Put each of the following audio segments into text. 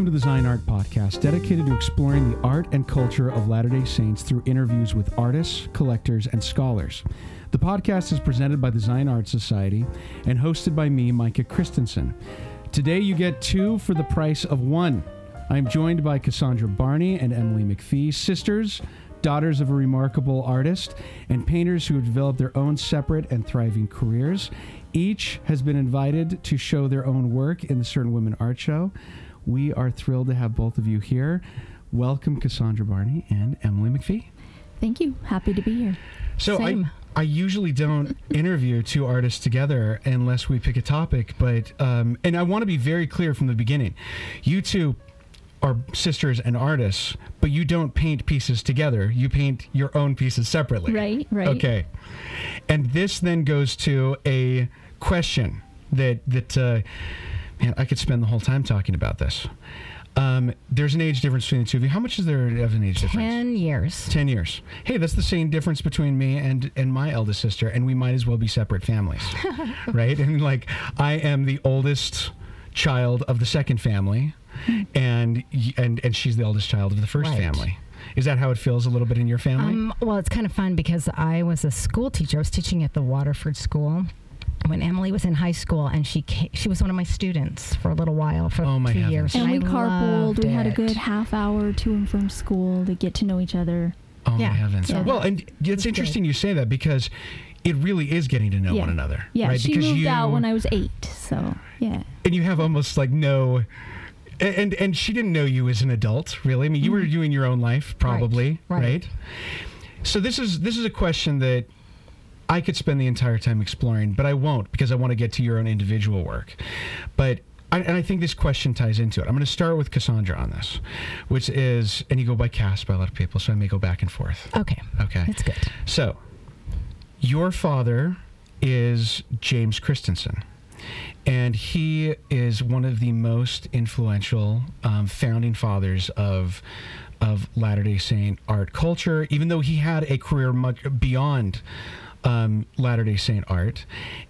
Welcome to the Zion Art Podcast, dedicated to exploring the art and culture of Latter day Saints through interviews with artists, collectors, and scholars. The podcast is presented by the Zion Art Society and hosted by me, Micah Christensen. Today, you get two for the price of one. I'm joined by Cassandra Barney and Emily McPhie, sisters, daughters of a remarkable artist, and painters who have developed their own separate and thriving careers. Each has been invited to show their own work in the Certain Women Art Show. We are thrilled to have both of you here. Welcome, Cassandra Barney and Emily McPhie. Thank you. Happy to be here. So Same. I I usually don't interview two artists together unless we pick a topic, but um, and I want to be very clear from the beginning. You two are sisters and artists, but you don't paint pieces together. You paint your own pieces separately. Right, right. Okay. And this then goes to a question that that uh, man, I could spend the whole time talking about this. Um, there's an age difference between the two of you. How much is there of an age difference? 10 years. 10 years. Hey, that's the same difference between me and and my eldest sister and we might as well be separate families. right? And like I am the oldest child of the second family and and and she's the oldest child of the first Right. family. Is that how it feels a little bit in your family? Um, well, it's kind of fun because I was a school teacher. I was teaching at the Waterford School when Emily was in high school, and she ca she was one of my students for a little while for Oh, my two heavens. years. And we I carpooled. We had a good half hour to and from school to get to know each other. oh yeah. my yeah. heavens. Yeah. Well, and it's was interesting you say that because it really is getting to know Yeah. one another. Yeah, right? she because moved you, out when I was eight. So, yeah. and you have almost like no and and she didn't know you as an adult really i mean you were doing your own life probably Mm-hmm. Right, right. so this is this is a question that i could spend the entire time exploring but i won't because i want to get to your own individual work but I, and I think this question ties into it. I'm going to start with Cassandra on this, which is, and you go by Cass by a lot of people, so I may go back and forth. Okay, Okay. it's good. So, your father is James Christensen, and he is one of the most influential um, founding fathers of of Latter Day Saint art culture. Even though he had a career much beyond um, Latter Day Saint art,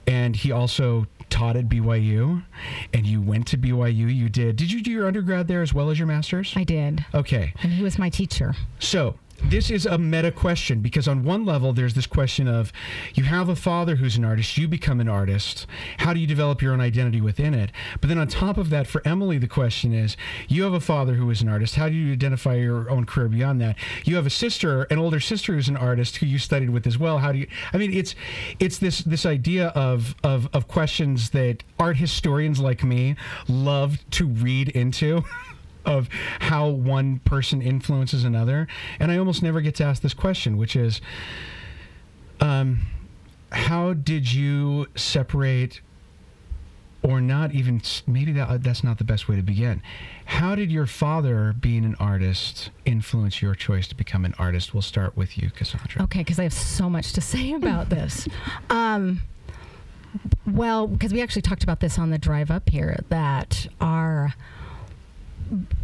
and he also taught at BYU, and you went to BYU. You did. Did you do your undergrad there as well as your master's? I did, okay. and he was my teacher. So this is a meta question because on one level there's this question of you have a father who's an artist, you become an artist. How do you develop your own identity within it? But then on top of that, for Emily, the question is you have a father who is an artist. How do you identify your own career beyond that? You have a sister, an older sister who's an artist who you studied with as well. How do you? I mean, it's it's this this idea of of of questions that art historians like me love to read into. of how one person influences another. And I almost never get to ask this question, which is um, how did you separate or not even maybe that that's not the best way to begin. How did your father being an artist influence your choice to become an artist? We'll start with you, Cassandra. Okay, because I have so much to say about this. Um, well, because we actually talked about this on the drive up here, that our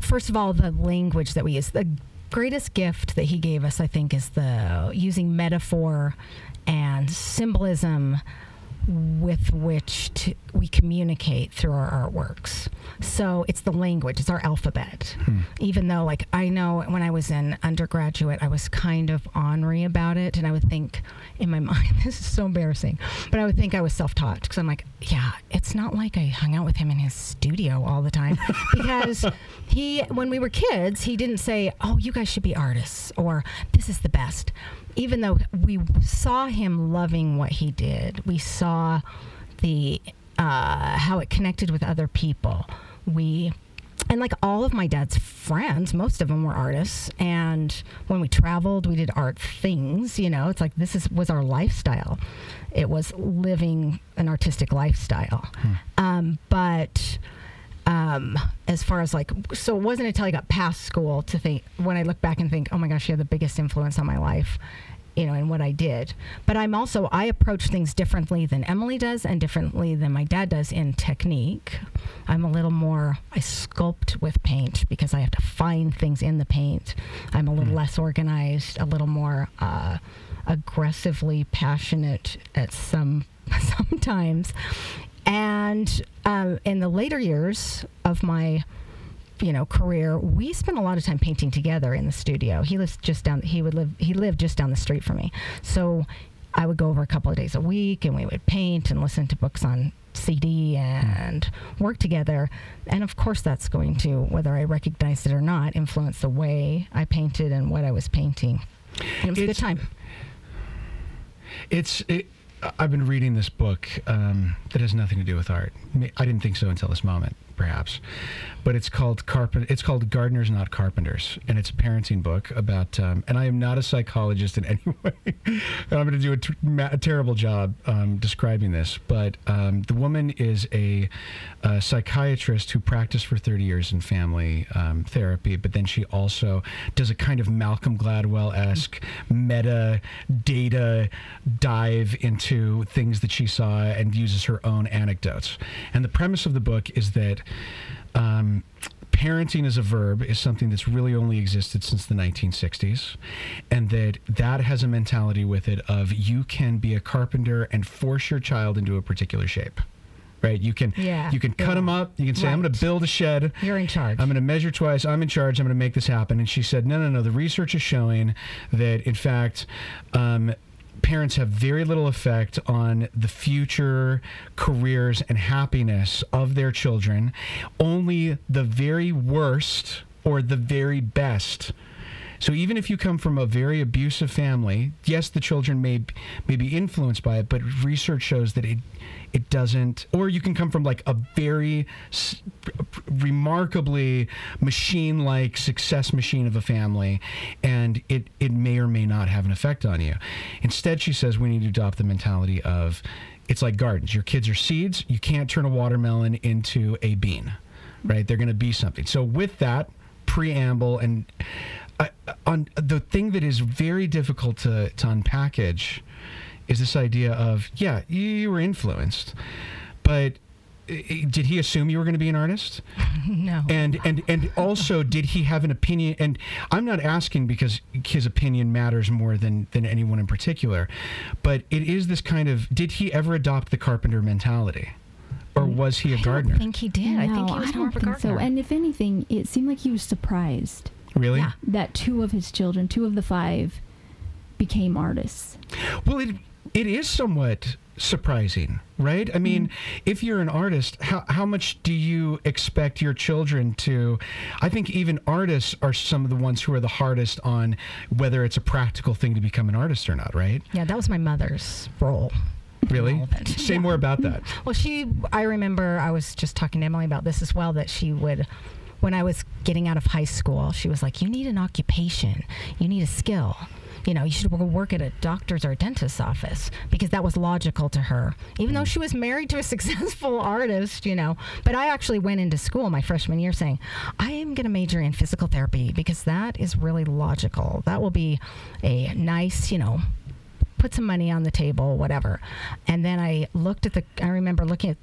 first of all, the language that we use, the greatest gift that he gave us, I think, is the using metaphor and symbolism with which to, we communicate through our artworks. So it's the language, it's our alphabet. Hmm. Even though, like, I know when I was in undergraduate, I was kind of ornery about it, and I would think in my mind, this is so embarrassing, but I would think I was self taught because I'm like, yeah, it's not like I hung out with him in his studio all the time because he, when we were kids, he didn't say, oh, you guys should be artists or this is the best even though we saw him loving what he did, we saw the uh, how it connected with other people. We and like all of my dad's friends, most of them were artists. And when we traveled, we did art things. You know, it's like this is was our lifestyle. It was living an artistic lifestyle. Um, but um, as far as like, so it wasn't until I got past school to think, when I look back and think, oh my gosh, you had the biggest influence on my life, you know, and what I did. But I'm also, I approach things differently than Emily does and differently than my dad does in technique. I'm a little more, I sculpt with paint because I have to find things in the paint. I'm a little less organized, a little more uh, aggressively passionate at some sometimes. And um, in the later years of my you know career we spent a lot of time painting together in the studio. He lives just down he would live he lived just down the street from me. So i would go over a couple of days a week and we would paint and listen to books on cd and work together. And of course that's going to whether i recognized it or not influence the way i painted and what i was painting. And it was a good time. It's. It, I've been reading this book um, that has nothing to do with art. I didn't think so until this moment, perhaps. But it's called Carpent. It's called Gardeners Not Carpenters, and it's a parenting book about. Um, and I am not a psychologist in any way. I'm going to do a terrible job um, describing this. But um, the woman is a, a psychiatrist who practiced for 30 years in family um, therapy, but then she also does a kind of Malcolm Gladwell esque meta data dive into things that she saw and uses her own anecdotes. And the premise of the book is that um, parenting as a verb is something that's really only existed since the 1960s and that that has a mentality with it of you can be a carpenter and force your child into a particular shape right you can Yeah, you can cut yeah. them up you can say i'm going to build a shed you're in charge I'm going to measure twice. I'm in charge. I'm going to make this happen. And she said, no, no, no. The research is showing that, in fact, um, parents have very little effect on the future careers and happiness of their children. Only the very worst or the very best. So even if you come from a very abusive family, yes, the children may may be influenced by it, but research shows that it it doesn't. Or you can come from like a very s- remarkably machine-like success machine of a family, and it it may or may not have an effect on you. Instead, she says we need to adopt the mentality of it's like gardens. Your kids are seeds. You can't turn a watermelon into a bean, right? They're going to be something. So with that preamble and uh, on the thing that is very difficult to, to unpackage is this idea of yeah you, you were influenced but did he assume you were going to be an artist no and and and also did he have an opinion and i'm not asking because his opinion matters more than than anyone in particular but it is this kind of did he ever adopt the carpenter mentality or was he a gardener don't think he did. I think No, he was I more don't of a think gardener. so. And if anything, it seemed like he was surprised really Yeah. that two of his children, two of the five, became artists. Well, it it is somewhat surprising, right? I mean, mm-hmm. if you're an artist, how how much do you expect your children to? I think even artists are some of the ones who are the hardest on whether it's a practical thing to become an artist or not, right? yeah, that was my mother's role. Really? All of it. Say Yeah. more about that. Well, she, I remember I was just talking to Emily about this as well, that she would, when I was getting out of high school, she was like, You need an occupation, you need a skill. You know, you should work at a doctor's or a dentist's office because that was logical to her. Even though mm. she was married to a successful artist, you know. But I actually went into school my freshman year saying, I am going to major in physical therapy because that is really logical. That will be a nice, you know, put some money on the table, whatever. And then I looked at the, I remember looking at,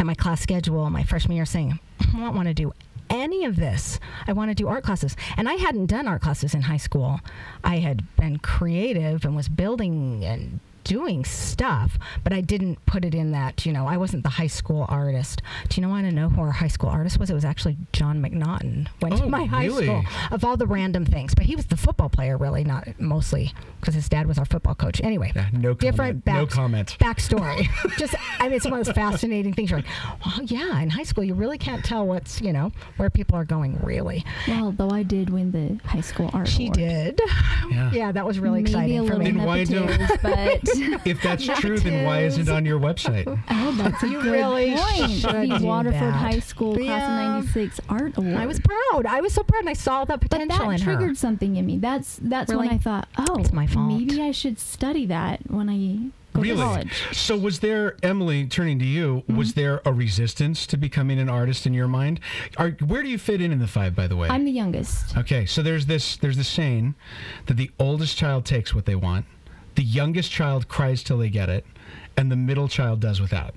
at my class schedule my freshman year saying, I don't want to do any of this. I want to do art classes. And I hadn't done art classes in high school. I had been creative and was building and doing stuff, but I didn't put it in that, you know, I wasn't the high school artist. Do you know want to know who our high school artist was? It was actually John McNaughton. Went Oh, to my high really? school of all the random things, but he was the football player, really, not mostly because his dad was our football coach. Anyway, Yeah, no different comment. No back- comment. backstory. Just, I mean, it's one of those fascinating things. You're like, oh yeah, in high school, you really can't tell what's, you know, where people are going. Really, Well, though I did win the high school art she award. did. Yeah. Yeah, that was really Maybe a exciting for little me. Then why don't- nepotism, but If that's true, then why isn't it on your website? oh, that's a You good really point. The Waterford that. High School Class Yeah. of '96 Art Award. I was proud. I was so proud, and I saw the but potential that in triggered her. something in me. That's that's when I thought, oh, It's my fault. Maybe I should study that when I go Really? to college. So was there Emily turning to you? Mm-hmm. Was there a resistance to becoming an artist in your mind? Are, where do you fit in in the five, by the way? I'm the youngest. Okay, so there's this there's this saying that the oldest child takes what they want, the youngest child cries till they get it, and the middle child does without.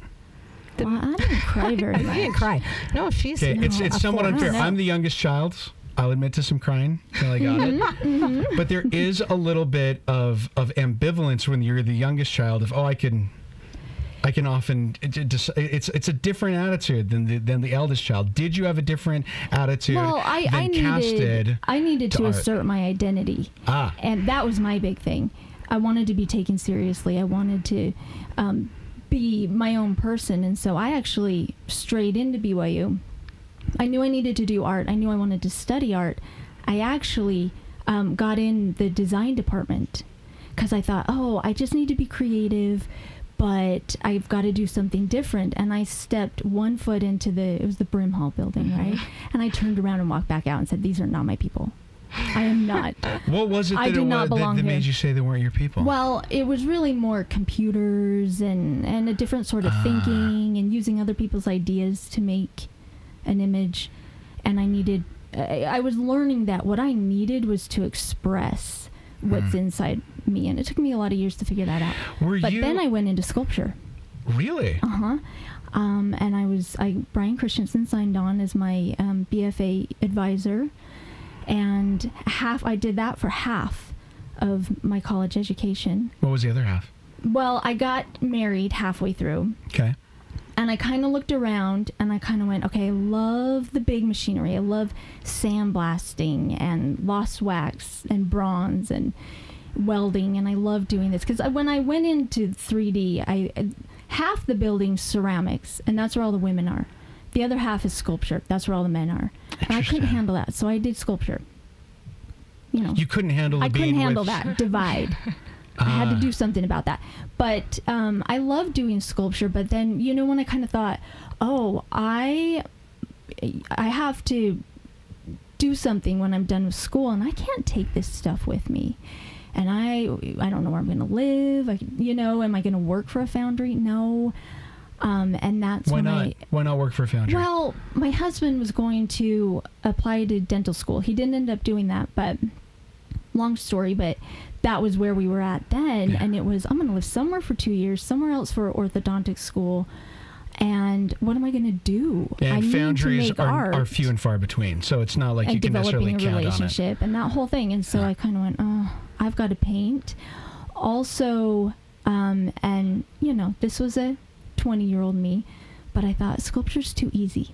Well, I didn't cry very I much. didn't cry. No, she's. Okay, no, it's it's somewhat force. unfair. I'm the youngest child. I'll admit to some crying till I got Mm-hmm, it. But there is a little bit of of ambivalence when you're the youngest child of oh I can I, I can often it- it it's it's a different attitude than the than the eldest child. Did you have a different attitude Well, I, than I needed casted? I needed to to art? assert my identity. Ah. and that was my big thing. I wanted to be taken seriously. I wanted to um, be my own person, and so I actually strayed into BYU. I knew I needed to do art. I knew I wanted to study art. I actually um, got in the design department because I thought, oh, I just need to be creative, but I've got to do something different. And I stepped one foot into the it was the Brimhall building, right? And I turned around and walked back out and said, these are not my people. I am not. What was it I that, do it not was, that, belong that here. made you say they weren't your people? Well, it was really more computers and, and a different sort of Ah. thinking and using other people's ideas to make an image. And I needed, I, I was learning that what I needed was to express what's Hmm. inside me. And it took me a lot of years to figure that out. Were But you then I went into sculpture. really? Uh huh. Um, and I was, I Brian Christensen signed on as my um, BFA advisor, and half I did that for half of my college education. What was the other half? Well, I got married halfway through, Okay. and I kind of looked around and I kind of went, okay, I love the big machinery. I love sandblasting and lost wax and bronze and welding, and I love doing this because uh, when I went into 3D, I uh, half the building's ceramics, and that's where all the women are. The other half is sculpture. That's where all the men are. And I couldn't handle that, so I did sculpture. You know, You couldn't handle the I couldn't handle that divide. I had to Ah. do something about that. But um, I love doing sculpture. But then, you know, when I kind of thought, oh, I, I have to do something when I'm done with school, and I can't take this stuff with me. And I, I don't know where I'm going to live. I, you know, am I going to work for a foundry? No. Um, and that's Why when not? I, Why not work for a foundry? well, my husband was going to apply to dental school. He didn't end up doing that, but long story, but that was where we were at then. Yeah. And it was, I'm going to live somewhere for two years, somewhere else for orthodontic school. And what am I going to do? I and need to foundries make are, are few and far between, so it's not like you and can necessarily developing a count on it. relationship and that whole thing. And so Yeah. I kind of went, oh, I've got to paint. Also, um, and you know, this was a 20 year old me, but I thought sculpture's too easy.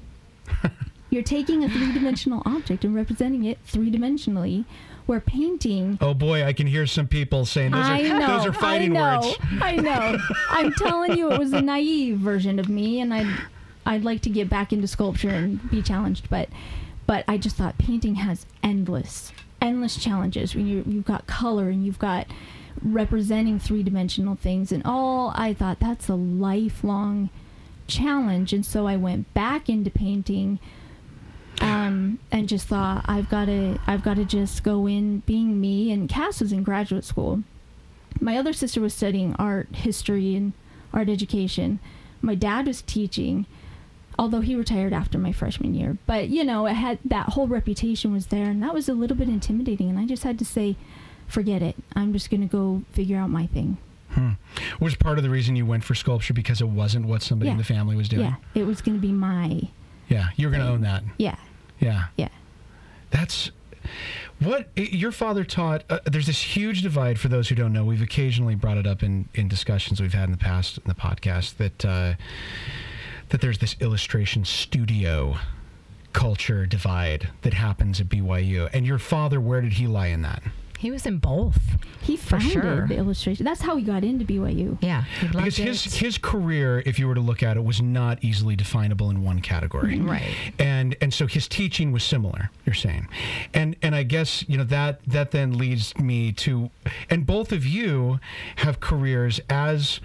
You're taking a three dimensional object and representing it three dimensionally, where painting. Oh boy, I can hear some people saying those I are know. those are fighting I know. words. I know. I'm telling you, it was a naive version of me, and I'd I'd like to get back into sculpture and be challenged, but but I just thought painting has endless endless challenges. When you you've got color and you've got representing three dimensional things, and all I thought that's a lifelong challenge, and so I went back into painting um, and just thought I've got to I've got to just go in being me. And Cass was in graduate school. My other sister was studying art history and art education. My dad was teaching, although he retired after my freshman year. But you know, it had that whole reputation was there, and that was a little bit intimidating. And I just had to say, forget it. I'm just gonna go figure out my thing. Hmm. Was part of the reason you went for sculpture because it wasn't what somebody in the family was doing? Yeah, it was gonna be my Yeah, you're going to own that. yeah Yeah. yeah. That's what your father taught. Uh, there's this huge divide for those who don't know. We've occasionally brought it up in, in discussions we've had in the past in the podcast that uh, that there's this illustration studio culture divide that happens at BYU. And your father, where did he lie in that? He was in both. He For founded sure. the illustration. That's how he got into BYU. Yeah, he loved Because it. his his career, if you were to look at it, was not easily definable in one category. Mm-hmm. Right. and and so his teaching was similar you're saying and and i guess you know that that then leads me to and both of you have careers as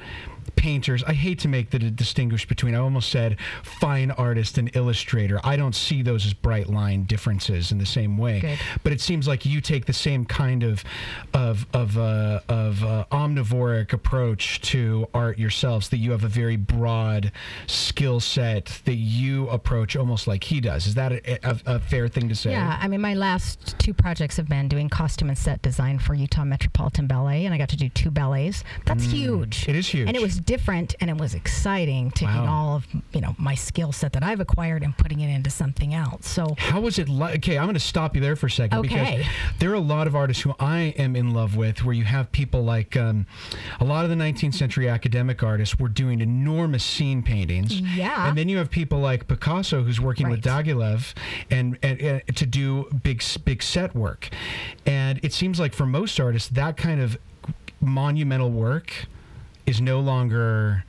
painters i hate to make the distinguish between i almost said fine artist and illustrator i don't see those as bright line differences in the same way Good. but it seems like you take the same kind of of of uh, of uh, omnivoric approach to art yourselves that you have a very broad skill set that you approach almost like he does is that a, a, a fair thing to say Yeah, I mean, my last two projects have been doing costume and set design for Utah Metropolitan Ballet, and I got to do two ballets. That's huge. Mm. It is huge. And it was was different and it was exciting taking Wow. all of you know my skill set that I've acquired and putting it into something else. So How was it like? Okay, I'm going to stop you there for a second Okay. because there are a lot of artists who I am in love with where you have people like um, a lot of the 19th century academic artists were doing enormous scene paintings. Yeah. And then you have people like Picasso who's working with Right. And, and, and to do big, big set work. And it seems like for most artists, that kind of monumental work is no longer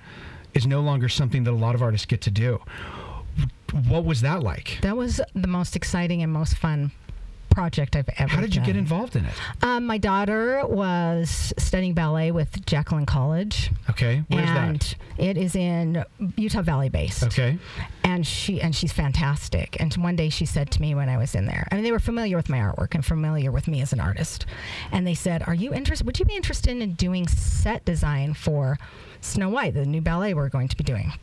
is no longer something that a lot of artists get to do. What was that like? that was the most exciting and most fun project I've ever How did you get involved in it? Um, my daughter was studying ballet with Jacqueline Colledge. Okay, where's and that? it is in Utah Valley based. Okay, and she and she's fantastic. And one day she said to me when I was in there, I mean, they were familiar with my artwork and familiar with me as an artist, and they said, "Are you interested? Would you be interested in doing set design for Snow White, the new ballet we're going to be doing?"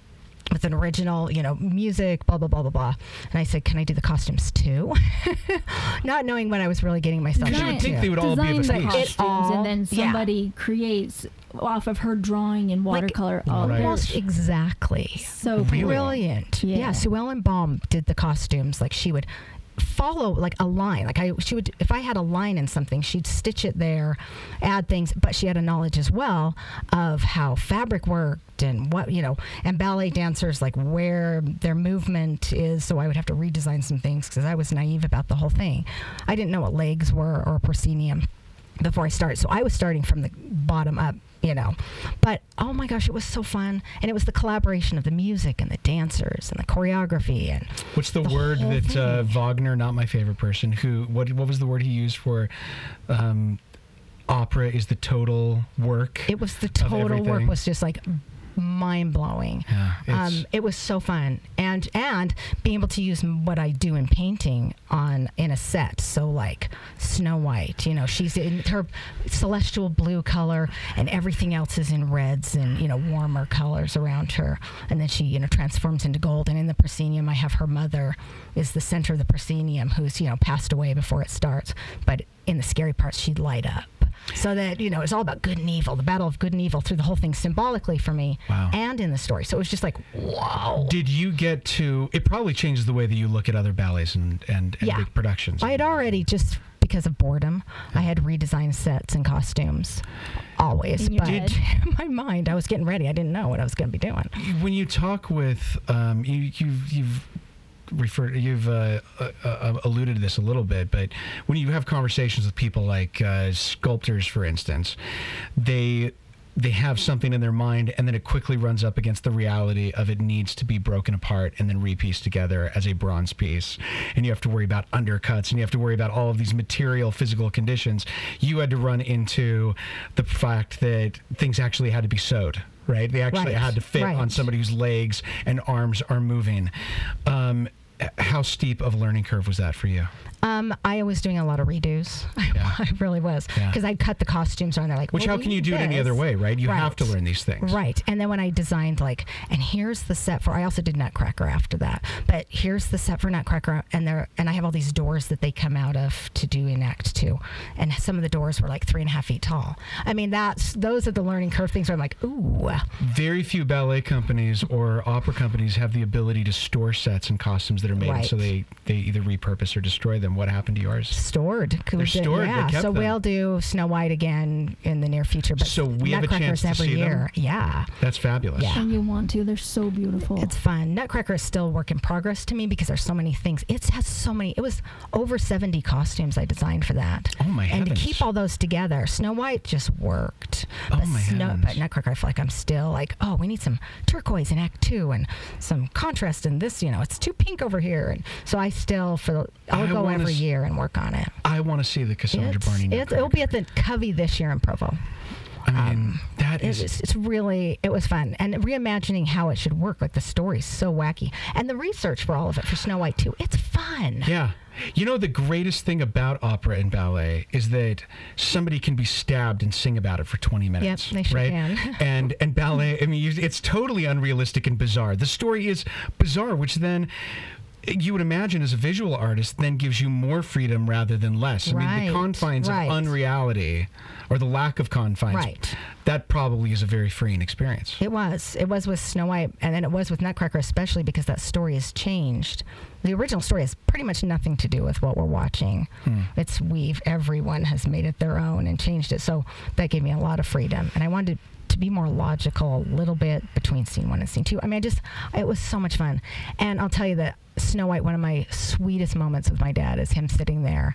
With an original, you know, music, blah blah blah blah blah, and I said, "Can I do the costumes too?" Not knowing when I was really getting myself Because you would into. think they would all be of a the piece. costumes all- and then yeah. somebody creates off of her drawing in Like, watercolor. Right. Almost exactly. so Really? cool. brilliant. Yeah. Yeah. Sue Ellen Baum did the costumes. Like she would follow like a line. Like I, she would. If I had a line in something, she'd stitch it there, add things. But she had a knowledge as well of how fabric worked and what you know. And ballet dancers like where their movement is. So I would have to redesign some things because I was naive about the whole thing. I didn't know what legs were or proscenium before I started. So I was starting from the bottom up, you know. But oh my gosh, it was so fun. And it was the collaboration of the music and the dancers and the choreography and what's the, The word that uh. Wagner, not my favorite person, who what what was the word he used for um, opera is the total work? it was the total work was just like mind blowing. yeah, Um, it was so fun, and and being able to use what I do in painting on in a set. So like Snow White, you know, she's in her celestial blue color, and everything else is in reds and you know warmer colors around her, and then she you know transforms into gold. And in the proscenium, I have her mother is the center of the proscenium, who's you know passed away before it starts, but in the scary parts, she'd light up. So that you know, it's all about good and evil, the battle of good and evil through the whole thing symbolically for me, Wow. and in the story. So it was just like, wow. did you get to? It probably changes the way that you look at other ballets and and, and Yeah. big productions. I had already just because of boredom, I had redesigned sets and costumes always. In but head. in my mind, I was getting ready. I didn't know what I was going to be doing. when you talk with um, you, you've you've referred you've uh, uh, uh, alluded to this a little bit, but when you have conversations with people like uh, sculptors, for instance, they they have something in their mind and then it quickly runs up against the reality of it needs to be broken apart and then repieced together as a bronze piece. And you have to worry about undercuts and you have to worry about all of these material physical conditions. You had to run into the fact that things actually had to be sewed right? They actually Right, had to fit on somebody whose legs and arms are moving. Um, how steep of a learning curve was that for you Um, I was doing a lot of redos. Yeah. I really was Yeah. because I'd cut the costumes on. They're like, which well, how can you do it any other way right you have to learn these things Right. And then when I designed like, and here's the set for, I also did Nutcracker after that, but here's the set for Nutcracker, and there, and I have all these doors that they come out of to do in Act Two, and some of the doors were like three and a half feet tall. I mean, that's those are the learning curve things where I'm like, ooh, very few ballet companies or opera companies have the ability to store sets and costumes that are made Right. so they they either repurpose or destroy them what happened to yours stored. Could They're we do- stored. They Yeah. kept so them. we'll do Snow White again in the near future, but So we have a Nutcracker's chance to every see them? year. Yeah. that's fabulous Yeah. And you want to. They're so beautiful. It's fun. Nutcracker is still a work in progress to me because there's so many things. It has so many. It was over 70 costumes I designed for that. Oh, my heavens. And to keep all those together, Snow White just worked. Oh, but my Snow, heavens. but Nutcracker, I feel like I'm still like, oh, we need some turquoise in Act Two and some contrast in this. You know, it's too pink over here, and so I still for the, I'll I go wanna every s- year and work on it. I want to see the Cassandra It's, Barney it's, it'll be at the Covey this year in Provo. I mean um, that is—it's it's really it was fun and reimagining how it should work like the story's so wacky and the research for all of it for snow white too it's fun Yeah. You know, the greatest thing about opera and ballet is that somebody can be stabbed and sing about it for 20 minutes. Yep, they sure right? can. and and ballet, I mean, it's totally unrealistic and bizarre. The story is bizarre, which then you would imagine as a visual artist then gives you more freedom rather than less. I mean, the confines right. of unreality or the lack of confines, Right. that probably is a very freeing experience. It was. It was with Snow White, and then it was with Nutcracker, especially because that story has changed. The original story has pretty much nothing to do with what we're watching. Hmm. It's we've everyone has made it their own and changed it. So that gave me a lot of freedom, and I wanted to be more logical a little bit between scene one and scene two. I mean, I just it was so much fun, and I'll tell you that Snow White, one of my sweetest moments with my dad is him sitting there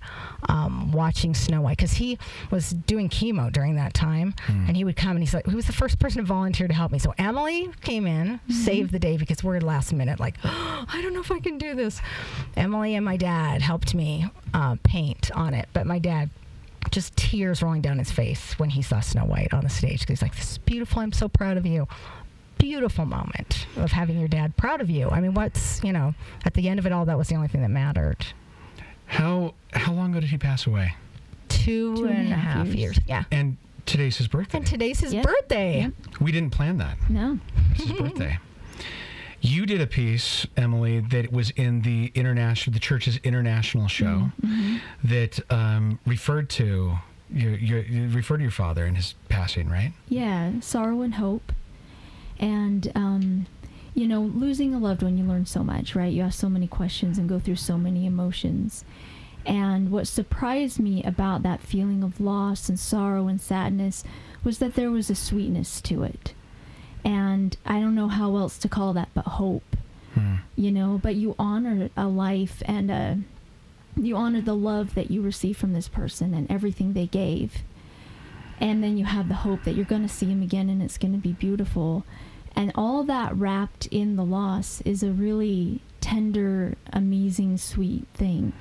um, watching Snow White because he was doing chemo during that time, and he would come and he's like, he was the first person to volunteer to help me. So Emily came in, saved the day because we're last minute, like, I don't know if I can do this. Emily and my dad helped me uh, paint on it, but my dad just tears rolling down his face when he saw Snow White on the stage he's like, "This is beautiful. I'm so proud of you." Beautiful moment of having your dad proud of you. I mean, what's you know, at the end of it all, that was the only thing that mattered. How how long ago did he pass away? Two, Two and a half years. Yeah. And today's his birthday. And today's his Yep. birthday. Yep. we didn't plan that. No. It's his birthday. You did a piece, Emily, that was in the international, the church's international show, that um, referred to your, your, you referred to your father and his passing, right? Yeah, sorrow and hope. And, um, you know, losing a loved one, you learn so much, right? You ask so many questions and go through so many emotions. And what surprised me about that feeling of loss and sorrow and sadness was that there was a sweetness to it. And I don't know how else to call that but hope, Hmm. you know, but you honor a life and uh you honor the love that you receive from this person and everything they gave. And then you have the hope that you're going to see him again and it's going to be beautiful. And all that wrapped in the loss is a really tender amazing sweet thing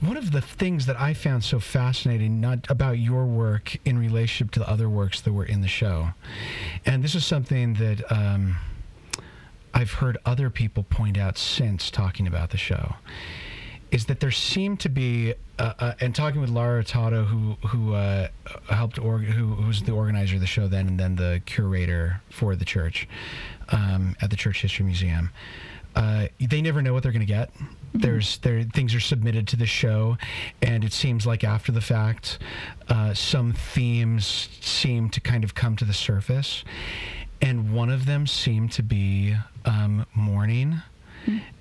One of the things that I found so fascinating, not about your work in relationship to the other works that were in the show, and this is something that um, I've heard other people point out since talking about the show, is that there seemed to be, uh, uh, and talking with Laura Hurtado, who who uh, helped org- who, who was the organizer of the show then, and then the curator for the church um, at the Church History Museum. Uh, they never know what they're going to get. There's there things are submitted to the show, and it seems like after the fact, uh, some themes seem to kind of come to the surface, and one of them seemed to be um, mourning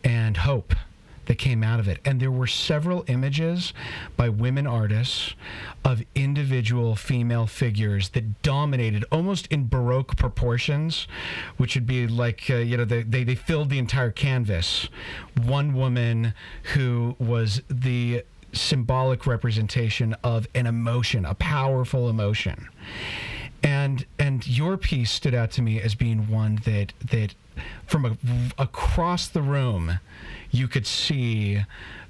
and hope that came out of it. And there were several images by women artists of individual female figures that dominated almost in Baroque proportions, which would be like, uh, you know, they, they, they filled the entire canvas. One woman who was the symbolic representation of an emotion, a powerful emotion and and your piece stood out to me as being one that that from a, across the room you could see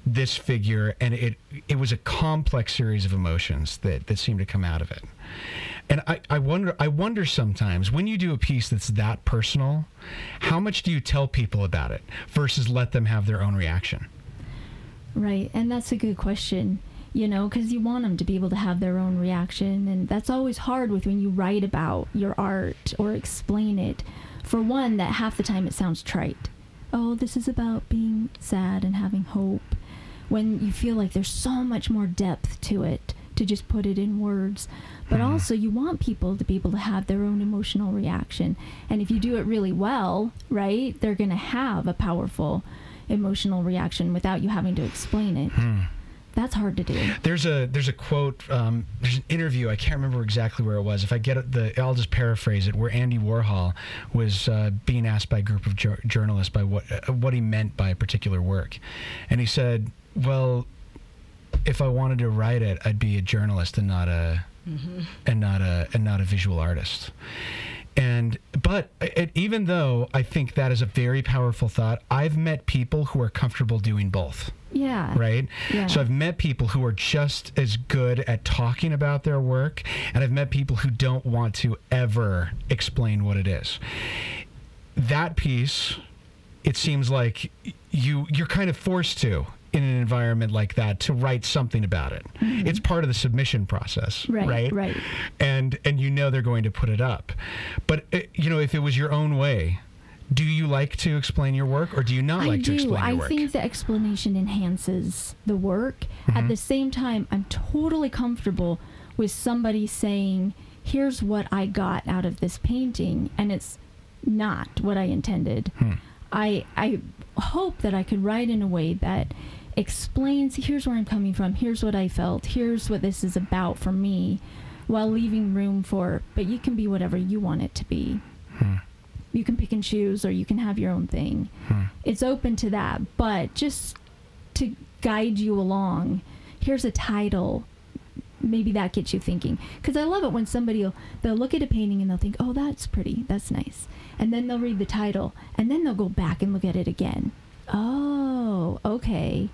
this figure and it it was a complex series of emotions that that seemed to come out of it and I, I wonder I wonder sometimes when you do a piece that's that personal, how much do you tell people about it versus let them have their own reaction? Right, and that's a good question, you know, because you want them to be able to have their own reaction, and that's always hard with when you write about your art or explain it. For one, that half the time it sounds trite. Oh, this is about being sad and having hope. When you feel like there's so much more depth to it to just put it in words. But Mhm. also, you want people to be able to have their own emotional reaction. And if you do it really well, right, they're going to have a powerful emotional reaction without you having to explain it. Hmm. That's hard to do. There's a there's a quote. Um, there's an interview. I can't remember exactly where it was. If I get it, the, I'll just paraphrase it. Where Andy Warhol was uh, being asked by a group of jour- journalists by what uh, what he meant by a particular work, and he said, "Well, if I wanted to write it, I'd be a journalist and not a and not a and not a visual artist." And but it, even though I think that is a very powerful thought, I've met people who are comfortable doing both Yeah. right? Yeah. So I've met people who are just as good at talking about their work, and I've met people who don't want to ever explain what it is. That piece, it seems like you you're kind of forced to in an environment like that to write something about it. It's part of the submission process, Right, right? right. And and you know they're going to put it up. But uh, you know if it was your own way, Do you like to explain your work, or do you not I like to do. explain I your work? I think the explanation enhances the work. Mm-hmm. At the same time, I'm totally comfortable with somebody saying, "Here's what I got out of this painting," and it's not what I intended. Hmm. I I hope that I could write in a way that explains here's where I'm coming from, here's what I felt, here's what this is about for me, while leaving room for but you can be whatever you want it to be. Hmm. You can pick and choose or you can have your own thing. Hmm. It's open to that, but just to guide you along, here's a title. Maybe that gets you thinking. Because I love it when somebody will they'll look at a painting and they'll think, "Oh, that's pretty. That's nice," and then they'll read the title, and then they'll go back and look at it again. Oh, okay,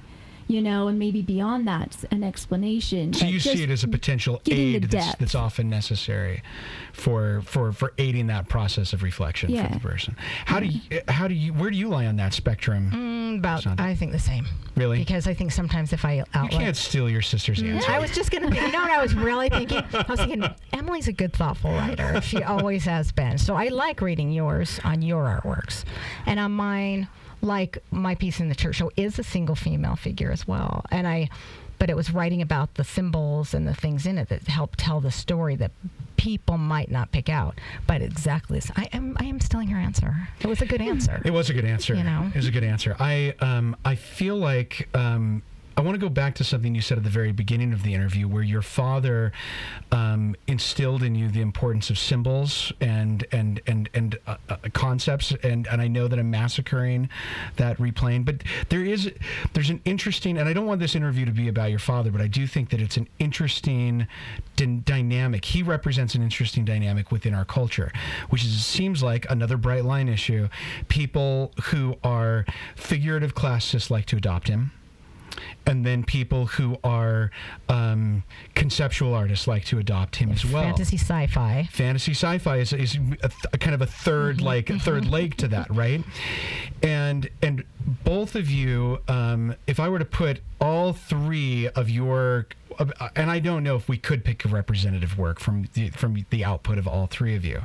you know, and maybe beyond that, an explanation. So you see it as a potential aid that's, that's often necessary for for for aiding that process of reflection for the person. How do you how do you where do you lie on that spectrum? Mm, about Sandra. I think the same. Really? Because I think sometimes if I You can't steal your sister's answer. I was just gonna. Think, you know what I was really thinking? I was thinking Emily's a good, thoughtful writer. She always has been. So I like reading yours on your artworks, and on mine, like my piece in the church show, is a single female figure as well. And I, but it was writing about the symbols and the things in it that helped tell the story that people might not pick out. But exactly, this, I am. I am stealing your answer. It was a good answer. It was a good answer. You know? it was a good answer. I um I feel like um I want to go back to something you said at the very beginning of the interview, where your father um, instilled in you the importance of symbols and and and and uh, uh, concepts, and and I know that I'm massacring that replaying, but there is there's an interesting, and I don't want this interview to be about your father, but I do think that it's an interesting d- dynamic. He represents an interesting dynamic within our culture, which is seems like another bright line issue. People who are figurative classicists like to adopt him and then people who are um, conceptual artists like to adopt him as well. Fantasy sci-fi. Fantasy sci-fi is, is a, th- a kind of a 3rd like third leg to that, right? And and both of you, um, if I were to put all three of your and I don't know if we could pick a representative work from the from the output of all three of you,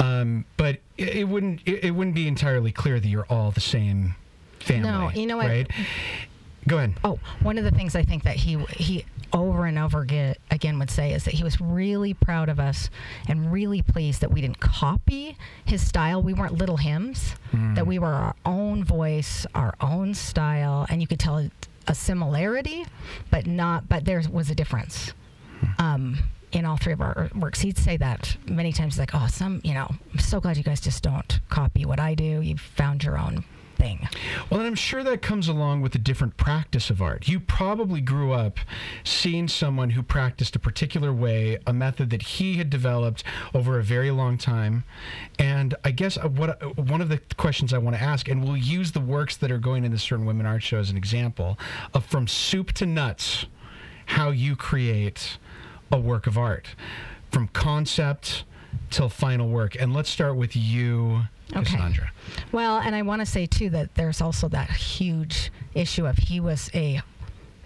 um, but it, it wouldn't it, it wouldn't be entirely clear that you're all the same family. No, you know what? Right? Go ahead. Oh, one of the things I think that he he over and over again, again would say is that he was really proud of us and really pleased that we didn't copy his style. We weren't little hymns. That we were our own voice, our own style, and you could tell a similarity, but not. But there was a difference. Um, in all three of our works, he'd say that many times. He's like, "Oh, some, you know, I'm so glad you guys just don't copy what I do. You've found your own thing." Well, and I'm sure that comes along with a different practice of art. You probably grew up seeing someone who practiced a particular way, a method that he had developed over a very long time. And I guess uh, what uh, one of the questions I want to ask, and we'll use the works that are going in the Certain Women Art Show as an example of from soup to nuts, how you create a work of art, from concept till final work. And let's start with you, Okay. Cassandra. Well, and I want to say too that there's also that huge issue of he was a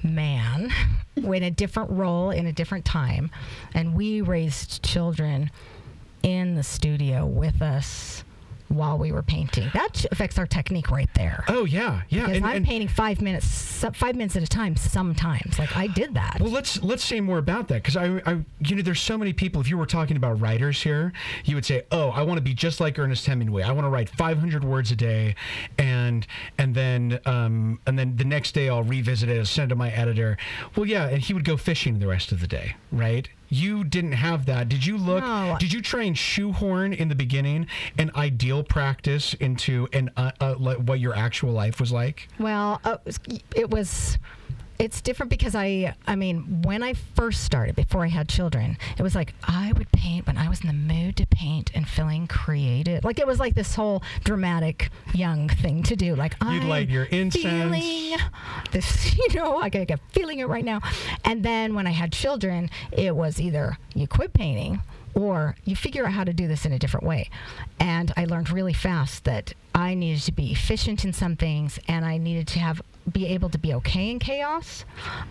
man in a different role in a different time, and we raised children in the studio with us while we were painting. That affects our technique right there. Oh yeah, yeah. Because and- I'm and- painting five minutes, five minutes at a time. Sometimes, like I did that. Well, let's let's say more about that because I, I, you know, there's so many people. If you were talking about writers here, you would say, "Oh, I want to be just like Ernest Hemingway. I want to write 500 words a day, and and then um, and then the next day I'll revisit it, and send it to my editor." Well, yeah, and he would go fishing the rest of the day, right? You didn't have that. Did you look? No. Did you try and shoehorn in the beginning an ideal practice into an uh, uh, what your actual life was like? Well, uh, it was. It's different because I, I mean, when I first started, before I had children, it was like I would paint when I was in the mood to paint and feeling creative. Like it was like this whole dramatic young thing to do. Like I'm light your incense. feeling this, you know, I get feeling it right now. And then when I had children, it was either you quit painting or you figure out how to do this in a different way. And I learned really fast that I needed to be efficient in some things and I needed to have be able to be okay in chaos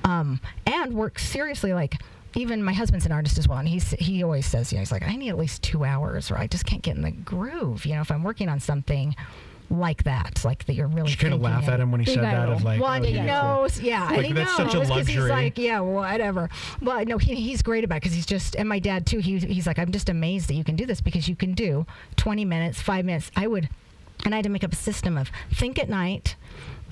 um, and work seriously like even my husband's an artist as well, and he's he always says, you know, he's like, I need at least two hours, or I just can't get in the groove. You know, if I'm working on something like that, like that you're really. Did you kind of laugh at him when he said that of like, Well, oh, and he yeah, knows, yeah, Like, and he that's knows such a 'cause luxury. He's like, yeah, whatever. Well, no, he, he's great about it because he's just, and my dad too. He, he's like, I'm just amazed that you can do this because you can do 20 minutes, five minutes. I would, and I had to make up a system of think at night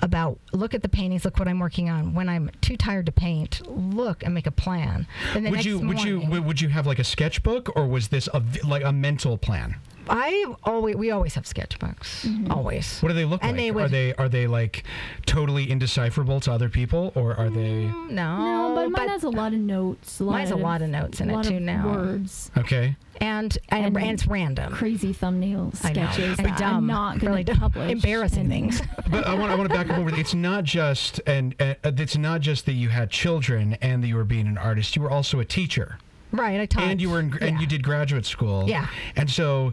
about look at the paintings, look what I'm working on. When I'm too tired to paint, look and make a plan. Then the Would next you would you morning- would would you have like a sketchbook or was this a like a mental plan? I always we always have sketchbooks, always. What do they look And like? they are they are they like totally indecipherable to other people or are they Mm, No, No, but mine has a lot of notes. A lot Mine's a lot of notes in it, too, of now. Words, okay? and and, And- and it's random. crazy thumbnail I know. sketches dumb, I'm not going really to dumb, publish. embarrassing things. But I want I want to back up over. It's not just and uh, it's not just that you had children and that you were being an artist. You were also a teacher. Right, I taught. and you were in, and you did graduate school. Yeah. and so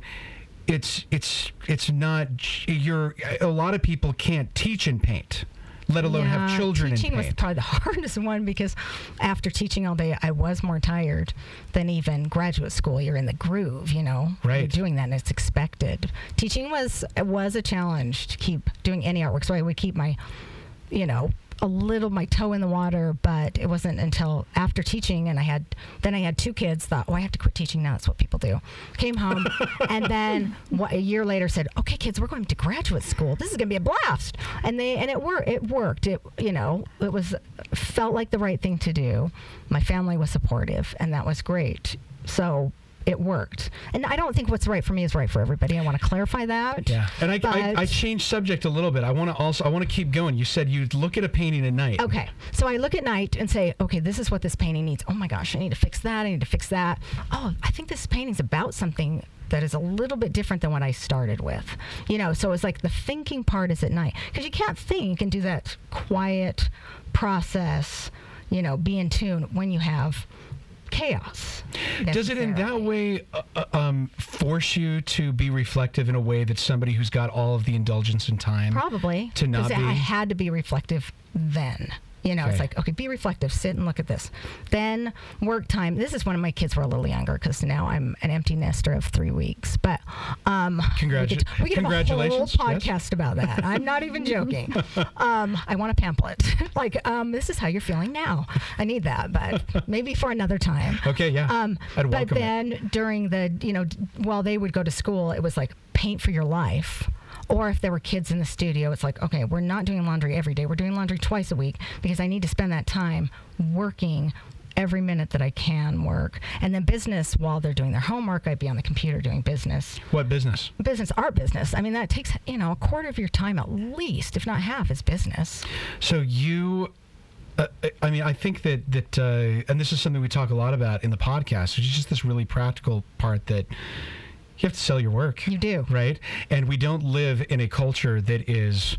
it's it's it's not you're a lot of people can't teach and paint, let alone have children Teaching was probably the hardest one because after teaching all day, I was more tired than even graduate school. You're in the groove, you know. Right. You're doing that, and it's expected. Teaching was was a challenge to keep doing any artwork, so I would keep my, you know. A little my toe in the water, but it wasn't until after teaching and I had then I had two kids. Thought, oh, I have to quit teaching now. That's what people do. Came home and then what, a year later said, okay, kids, we're going to graduate school. This is going to be a blast. And they and it worked. It worked. It you know it was felt like the right thing to do. My family was supportive, and that was great. So it worked. And I don't think what's right for me is right for everybody. I want to clarify that. Yeah, and I, I, I changed subject a little bit. I want to also I want to keep going. You said you'd look at a painting at night. Okay, so I look at night and say, okay, this is what this painting needs. Oh my gosh, I need to fix that. I need to fix that. Oh, I think this painting's about something that is a little bit different than what I started with. You know, so it's like the thinking part is at night because you can't think and do that quiet process. You know, be in tune when you have chaos. Does it in that way uh, uh, um, force you to be reflective in a way that somebody who's got all of the indulgence and time? Probably. To not be? I had to be reflective then. You know, it's like, okay, be reflective, sit and look at this. Then work time. This is when my kids were a little younger because now I'm an empty nester of three weeks. But um, Congratu- we could, we could have a whole congratulations, yes. podcast about that. I'm not even joking. Um, I want a pamphlet. like, um, this is how you're feeling now. I need that, but maybe for another time. Okay, yeah. Um, I'd but welcome it. then during the, you know, d- while they would go to school, it was like paint for your life. Or if there were kids in the studio, it's like, okay, we're not doing laundry every day. We're doing laundry twice a week because I need to spend that time working every minute that I can work. And then business, while they're doing their homework, I'd be on the computer doing business. What business? Business, art business. I mean, that takes, you know, a quarter of your time at least, if not half, is business. So you, uh, I mean, I think that that, uh, and this is something we talk a lot about in the podcast, which is just this really practical part that you have to sell your work. You do. right? And we don't live in a culture that is.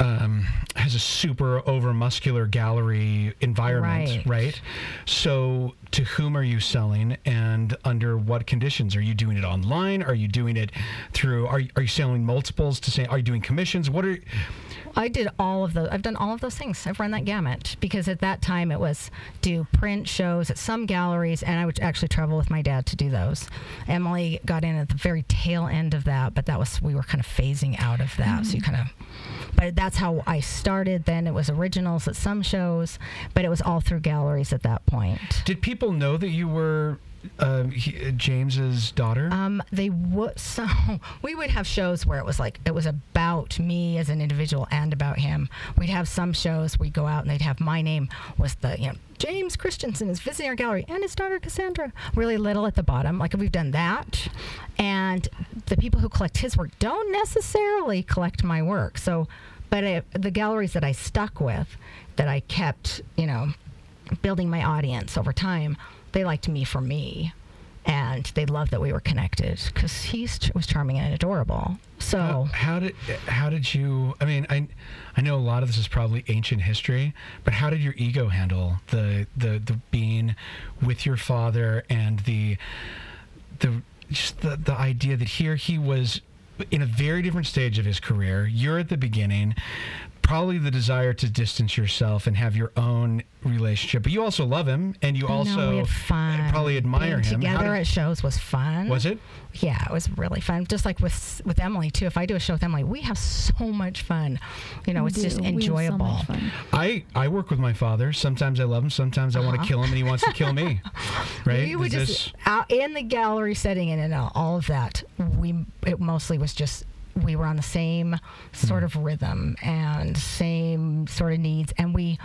Um, has a super over muscular gallery environment, Right. right. So, to whom are you selling, and under what conditions? Are you doing it online? Are you doing it through? Are are you selling multiples to say? Are you doing commissions? What are? I did all of those. I've done all of those things. I've run that gamut because at that time it was do print shows at some galleries, and I would actually travel with my dad to do those. Emily got in at the very tail end of that, but that was we were kind of phasing out of that. So you mm-hmm. kind of, but that's how I started. Then it was originals at some shows, but it was all through galleries at that point. Did people know that you were uh, he, James's daughter? Um, they would so we would have shows where it was like it was about me as an individual and about him. We'd have some shows we'd go out and they'd have my name was the you know James Christensen is visiting our gallery and his daughter Cassandra. Really little at the bottom. Like we've done that, and the people who collect his work don't necessarily collect my work. So, but the galleries that I stuck with, that I kept, you know, building my audience over time, they liked me for me. And they loved that we were connected because he was charming and adorable. So, How, how did how did you? I mean, I I know a lot of this is probably ancient history, but how did your ego handle the the the being with your father and the the just the the idea that here he was in a very different stage of his career. You're at the beginning. Probably the desire to distance yourself and have your own relationship. But you also love him, and you I know, also we had fun. probably admire Being him. Together did- at shows was fun. was it? Yeah, it was really fun. Just like with with Emily too. If I do a show with Emily, we have so much fun. You know, We it's just do. We have so enjoyable. I, I work with my father. Sometimes I love him. Sometimes I want to uh-huh. kill him, and he wants to kill me. Right? We would Is just this- out in the gallery setting and in all- all of that. We it mostly was just we were on the same sort Hmm. of rhythm and same sort of needs, and we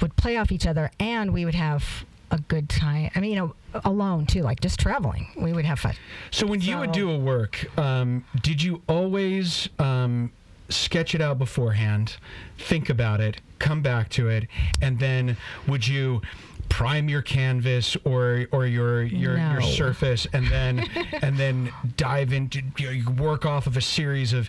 would play off each other, and we would have a good time. I mean, you know, alone too, like just traveling. We would have fun. So when you would do a work, um, did you always um, sketch it out beforehand, think about it, come back to it, and then would you prime your canvas or or your your, your surface and then and then dive into you, know, you work off of a series of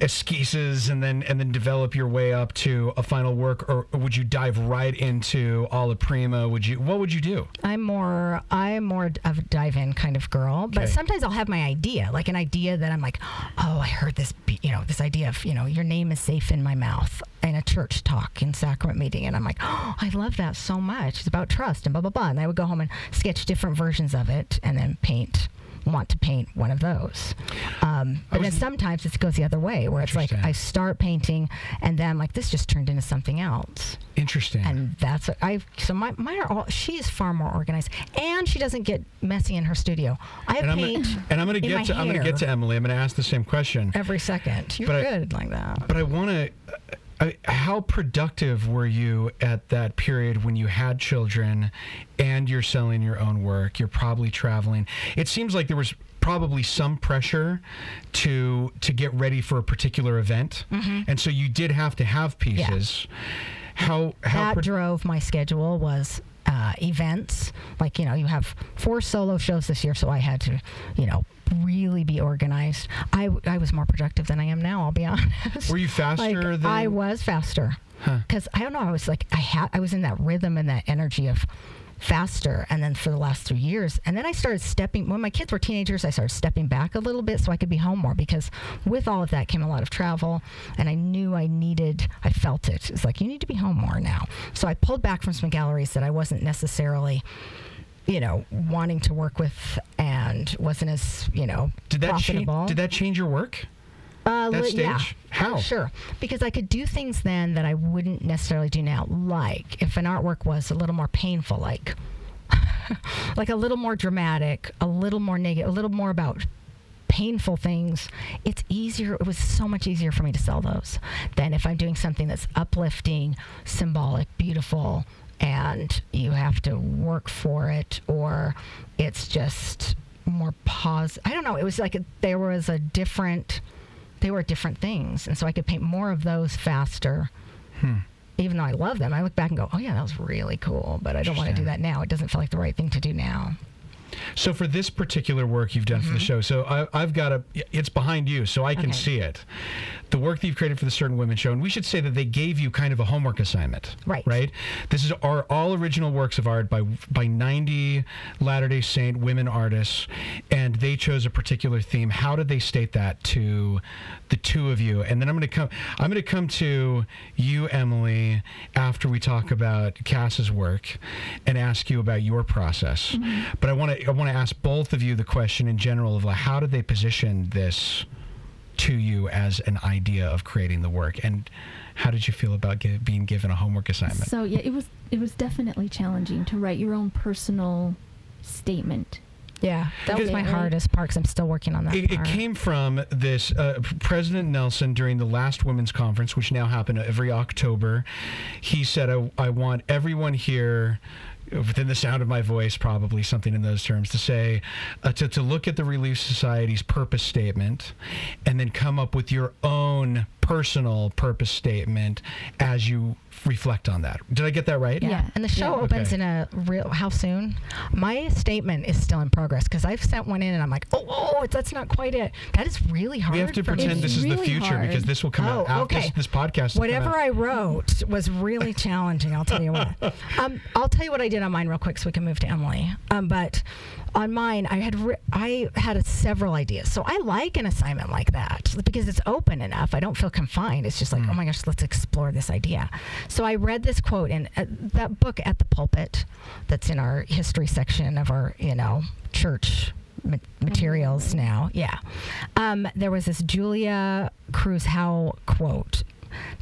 esquisses and then and then develop your way up to a final work or would you dive right into alla prima would you what would you do I'm more I'm more of a dive in kind of girl, but sometimes I'll have my idea, like an idea that I'm like, oh, I heard this, be- you know, this idea of you know, your name is safe in my mouth in a church talk in sacrament meeting, and I'm like, oh, I love that so much. It's about trust and blah blah blah, and I would go home and sketch different versions of it, and then paint. Want to paint one of those, um, but then sometimes it goes the other way, where it's like I start painting, and then I'm like, this just turned into something else interesting and that's what I. So my mine are all. She is far more organized, and she doesn't get messy in her studio. I and I'm paint gonna, and I'm going to get to I'm going to get to. Emily. I'm going to ask the same question. every second. You're But I- good like that. But I want to. I, how productive were you at that period when you had children and you're selling your own work? You're probably traveling. It seems like there was probably some pressure to to get ready for a particular event, mm-hmm. and so you did have to have pieces. How how that pro- drove my schedule was uh, events. Like you know, you have four solo shows this year, so I had to, you know, really be organized. I I was more productive than I am now. I'll be honest. were you faster like than I was faster Huh. because I don't know. I was like I had I was in that rhythm and that energy of faster and then for the last three years and then i started stepping when my kids were teenagers i started stepping back a little bit so i could be home more because with all of that came a lot of travel and i knew i needed i felt it it's like you need to be home more now so i pulled back from some galleries that i wasn't necessarily you know wanting to work with and wasn't as you know did that change? profitable Did that change your work? Uh, That li- Yeah. stage? How? Sure. Because I could do things then that I wouldn't necessarily do now. Like if an artwork was a little more painful, like like a little more dramatic, a little more negative, a little more about painful things, it's easier. It was so much easier for me to sell those than if I'm doing something that's uplifting, symbolic, beautiful, and you have to work for it, or it's just more pause. I don't know. It was like a, there was a different they were different things. And so I could paint more of those faster. Hmm. Even though I love them, I look back and go, oh, yeah, that was really cool. But I don't want to do that now. It doesn't feel like the right thing to do now. So for this particular work you've done for the show, so I, I've got a, it's behind you, so I can Okay. see it. The work that you've created for the Certain Women show, and we should say that they gave you kind of a homework assignment, Right. Right. This is our all original works of art by by 90 Latter Day Saint women artists, and they chose a particular theme. How did they state that to the two of you? And then I'm going to come. I'm going to come to you, Emily, after we talk about Cass's work, and ask you about your process. Mm-hmm. But I want to I want to ask both of you the question in general of like, how did they position this to you as an idea of creating the work, and how did you feel about gi- being given a homework assignment? So yeah, it was it was definitely challenging to write your own personal statement. Yeah. That was my hardest part because I'm still working on that. It, it came from this uh, President Nelson during the last women's conference, which now happened every October. He said, I, I want everyone here within the sound of my voice, probably something in those terms, to say, uh, to, to look at the Relief Society's purpose statement and then come up with your own personal purpose statement as you reflect on that. Did I get that right? Yeah. Yeah. And the show Yeah. opens Okay. in a real, how soon? My statement is still in progress because I've sent one in and I'm like, oh, oh, that's not quite it. That is really hard. We have to for pretend me. this is the future hard. because this will come out Oh, after okay. this, this podcast. Whatever. I wrote was really challenging. I'll tell you what. Um, I'll tell you what I did on mine real quick, so we can move to Emily. Um, but on mine, I had ri- I had a, several ideas. So I like an assignment like that because it's open enough. I don't feel confined. It's just like, oh my gosh, let's explore this idea. So I read this quote in uh, that book at the pulpit that's in our history section of our, you know, church ma- materials now. Yeah. Um, there was this Julia Cruz Howe quote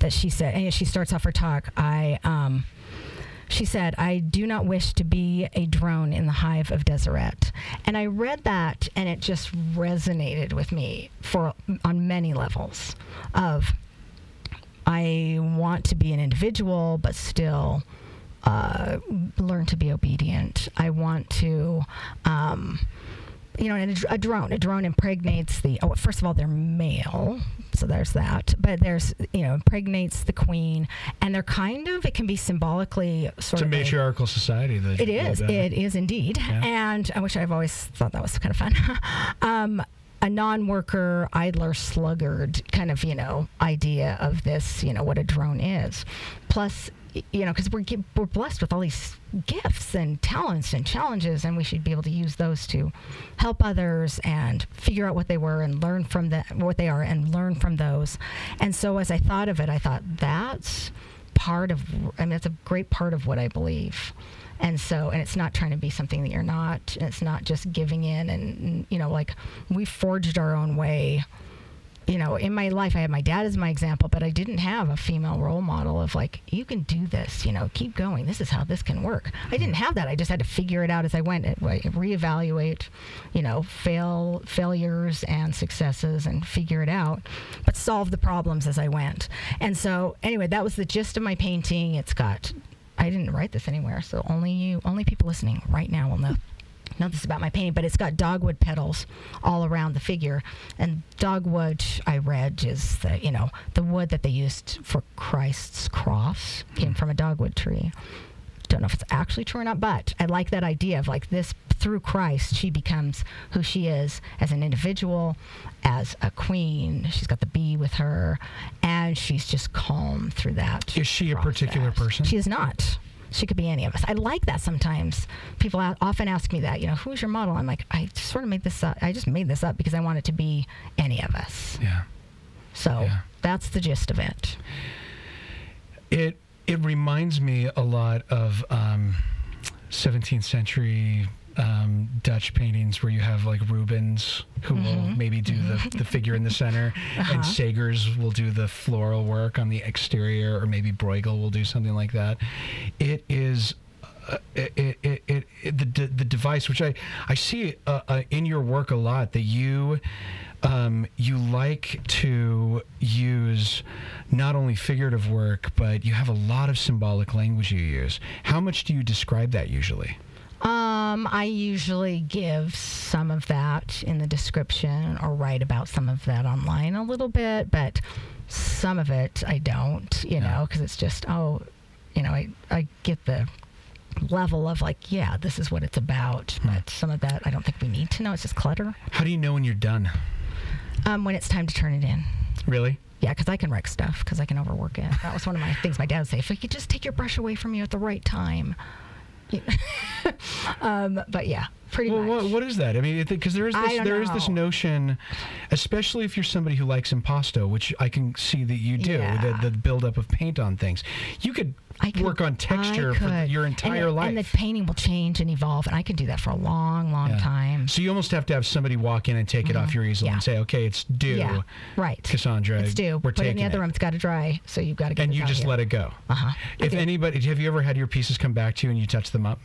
that she said, and she starts off her talk. I, um, she said, I do not wish to be a drone in the hive of Deseret. And I read that and it just resonated with me for on many levels of I want to be an individual, but still uh, learn to be obedient. I want to, um, you know, and a, a drone. A drone impregnates the. Oh, first of all, they're male, so there's that. But there's, you know, impregnates the queen, and they're kind of. It can be symbolically It's sort a of. matriarchal society. That It is. that- It is indeed. Yeah. And I wish I've always thought that was kind of fun. um, a non-worker, idler, sluggard kind of, you know, idea of this, you know, what a drone is. Plus, you know, because we're we're blessed with all these gifts and talents and challenges, and we should be able to use those to help others and figure out what they were and learn from the what they are and learn from those. And so, as I thought of it, I thought that's part of. I mean, that's a great part of what I believe. And so, and it's not trying to be something that you're not. It's not just giving in and, you know, like we forged our own way. You know, in my life, I had my dad as my example, but I didn't have a female role model of like, you can do this, you know, keep going. This is how this can work. I didn't have that. I just had to figure it out as I went, reevaluate, you know, fail, failures and successes and figure it out, but solve the problems as I went. And so, anyway, that was the gist of my painting. It's got I didn't write this anywhere, so only you, only people listening right now will know know this about my painting. But it's got dogwood petals all around the figure, and dogwood I read is the you know the wood that they used for Christ's cross came hmm. from a dogwood tree. Don't know if it's actually true or not, but I like that idea of like this through Christ, she becomes who she is as an individual, as a queen. She's got the bee with her, and she's just calm through that. Is she a particular person? She is not. She could be any of us. I like that sometimes. People often ask me that, you know, who's your model? I'm like, I sort of made this up. I just made this up because I want it to be any of us. yeah. So Yeah. that's the gist of it. It it reminds me a lot of um, 17th century um, Dutch paintings where you have like Rubens who will maybe do the, the figure in the center, and Seghers will do the floral work on the exterior, or maybe Bruegel will do something like that. It is. Uh, it, it, it, it, the the device which I I see uh, uh, in your work a lot that you um, you like to use not only figurative work, but you have a lot of symbolic language you use. How much do you describe that usually? Um, I usually give some of that in the description or write about some of that online a little bit, but some of it I don't, you Yeah. know, because it's just, oh, you know, I, I get the level of like, yeah, this is what it's about, but some of that I don't think we need to know. It's just clutter. How do you know when you're done? Um, when it's time to turn it in. Really? Yeah, because I can wreck stuff because I can overwork it. That was one of my things my dad would say. If you could just take your brush away from you at the right time. Um, but yeah, pretty Well, much. what, what is that? I mean, because there is this don't there is this notion, especially if you're somebody who likes impasto, which I can see that you do, Yeah. the, the buildup of paint on things. You could I could- work on texture for your And entire the- life. And the painting will change and evolve, and I can do that for a long, long Yeah. time. So you almost have to have somebody walk in and take it off your easel Mm-hmm. Yeah. and say, "Okay, it's due, Yeah, right. Cassandra. It's due. We're Put it in taking the other it." room. It's got to dry, so you've got to get and you just here. let it go. Uh-huh. If anybody, have you ever had your pieces come back to you and you touch them up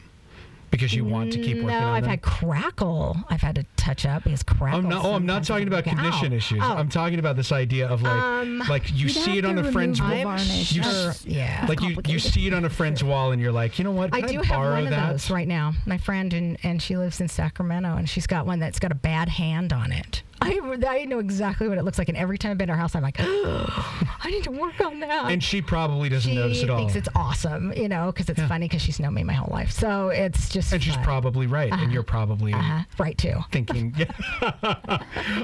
because you want to keep working on it. No, I've them? had crackle. I've had to touch up because crackle. I'm not, oh, I'm not talking about condition out. issues. Oh, I'm talking about this idea of like, Um, like you see it on a friend's wall. You yeah. like you, you see it on a friend's wall and you're like, you know what? I do have borrow one of that? those right now. My friend and and she lives in Sacramento and she's got one that's got a bad hand on it. I I know exactly what it looks like, and every time I've been to her house, I'm like, I need to work on that. And she probably doesn't she notice at all. She thinks it's awesome, you know, because it's Yeah. funny because she's known me my whole life. So it's just and she's probably right, and you're probably uh-huh, right too. thinking. Yeah.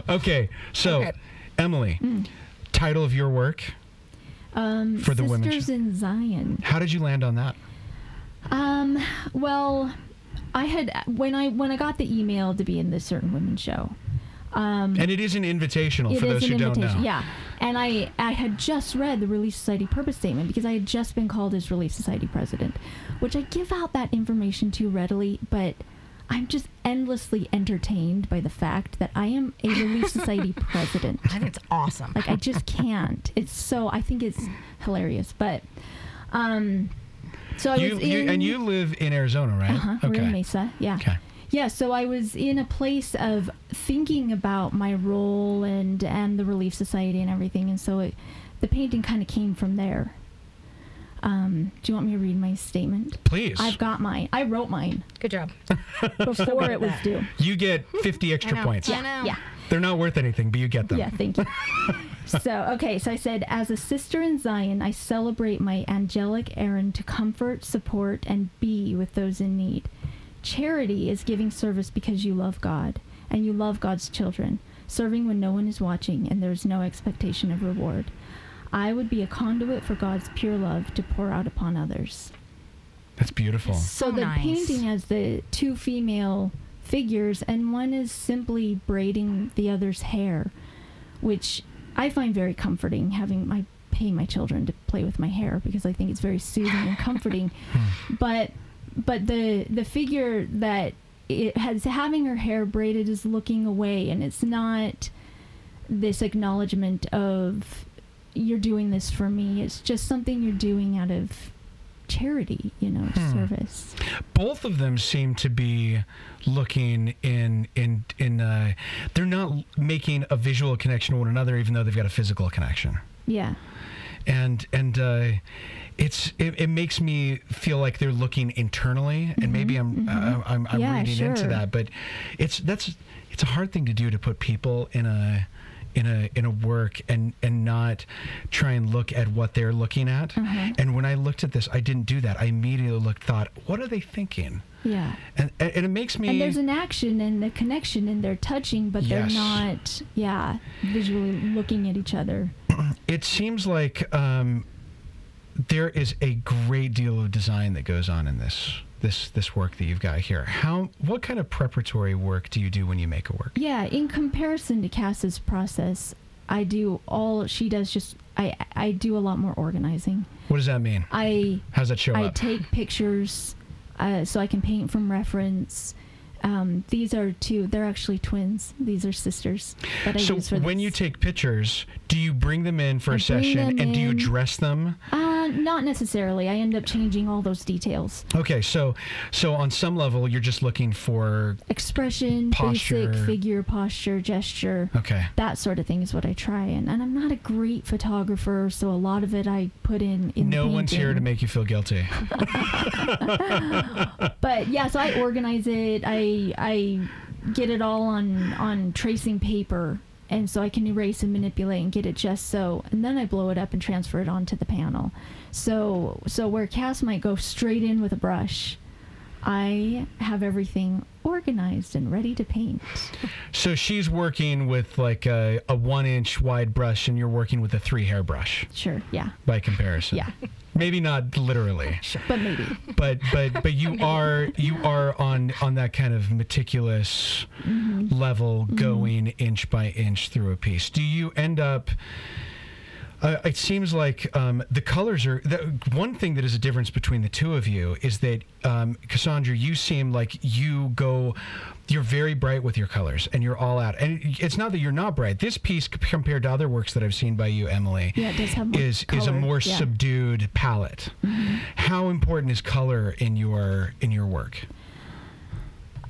okay, so Okay. Emily, title of your work. Um, For the women Sisters show. in Zion. How did you land on that? Um, well, I had when I when I got the email to be in this certain women's show. Um, And it is an invitational for those who don't know. yeah. and I I had just read the Relief Society purpose statement because I had just been called as Relief Society president, which I give out that information to readily, but I'm just endlessly entertained by the fact that I am a Relief Society president. I think it's awesome. Like I just can't. It's so I think it's hilarious, but um, so I You, was you in and you live in Arizona, right? uh-huh, we're in Mesa, yeah. Okay. Yeah, so I was in a place of thinking about my role and and the Relief Society and everything, and so it, the painting kind of came from there. Um, do you want me to read my statement? Please. I've got mine. I wrote mine Good job. before it was due. you get 50 extra know. points. I know. Yeah. They're not worth anything, but you get them. Yeah, thank you. so, okay, so I said, as a sister in Zion, I celebrate my angelic errand to comfort, support, and be with those in need. Charity is giving service because you love God and you love God's children, serving when no one is watching and there's no expectation of reward. I would be a conduit for God's pure love to pour out upon others. That's beautiful. So So the nice. painting has the two female figures, and one is simply braiding the other's hair, which I find very comforting. Having my pay my children to play with my hair because I think it's very soothing and comforting. Hmm. but but the the figure that it has having her hair braided is looking away, and it's not this acknowledgement of you're doing this for me. It's just something you're doing out of charity, you know, Hmm. service. Both of them seem to be looking in in in. Uh, they're not making a visual connection to one another, even though they've got a physical connection. Yeah. And and uh, it's it, it makes me feel like they're looking internally, and maybe I'm uh, I'm, I'm Yeah, reading into that, but it's that's it's a hard thing to do to put people in a in a in a work and and not try and look at what they're looking at. Uh-huh. And when I looked at this, I didn't do that. I immediately looked, thought, what are they thinking? Yeah. And and and it makes me. And there's an action and the connection and they're touching, but they're not, yeah, visually looking at each other. It seems like um, there is a great deal of design that goes on in this this this work that you've got here. How what kind of preparatory work do you do when you make a work? Yeah, in comparison to Cass's process, I do all she does just I I do a lot more organizing. What does that mean? I How's that show up? I up? take pictures uh, so I can paint from reference. Um, these are two. They're actually twins. These are sisters so when this. you take pictures, do you bring them in for I a session and do you dress them? Uh, not necessarily. I end up changing all those details. Okay, so so on some level you're just looking for Expression, Posture. basic figure, posture, gesture. okay. That sort of thing is what I try, and, and I'm not a great photographer, so a lot of it I put in. in the No one's here to make you feel guilty. But yeah, so I organize it. I I get it all on on tracing paper, and so I can erase and manipulate and get it just so, and then I blow it up and transfer it onto the panel. So so where Cass might go straight in with a brush, I have everything organized and ready to paint. So she's working with like a, a one inch wide brush and you're working with a three hair brush Sure, yeah, by comparison. yeah, Maybe not literally. but maybe. but but but you are you are on on that kind of meticulous Mm-hmm. level going inch by inch through a piece do you end up uh, it seems like um, the colors are the, one thing that is a difference between the two of you is that um, Cassandra, you seem like you go, you're very bright with your colors and you're all out. And it's not that you're not bright. This piece, compared to other works that I've seen by you, Emily, Yeah, it does have more is is a more yeah. Mm-hmm. subdued palette. How important is color in your in your work?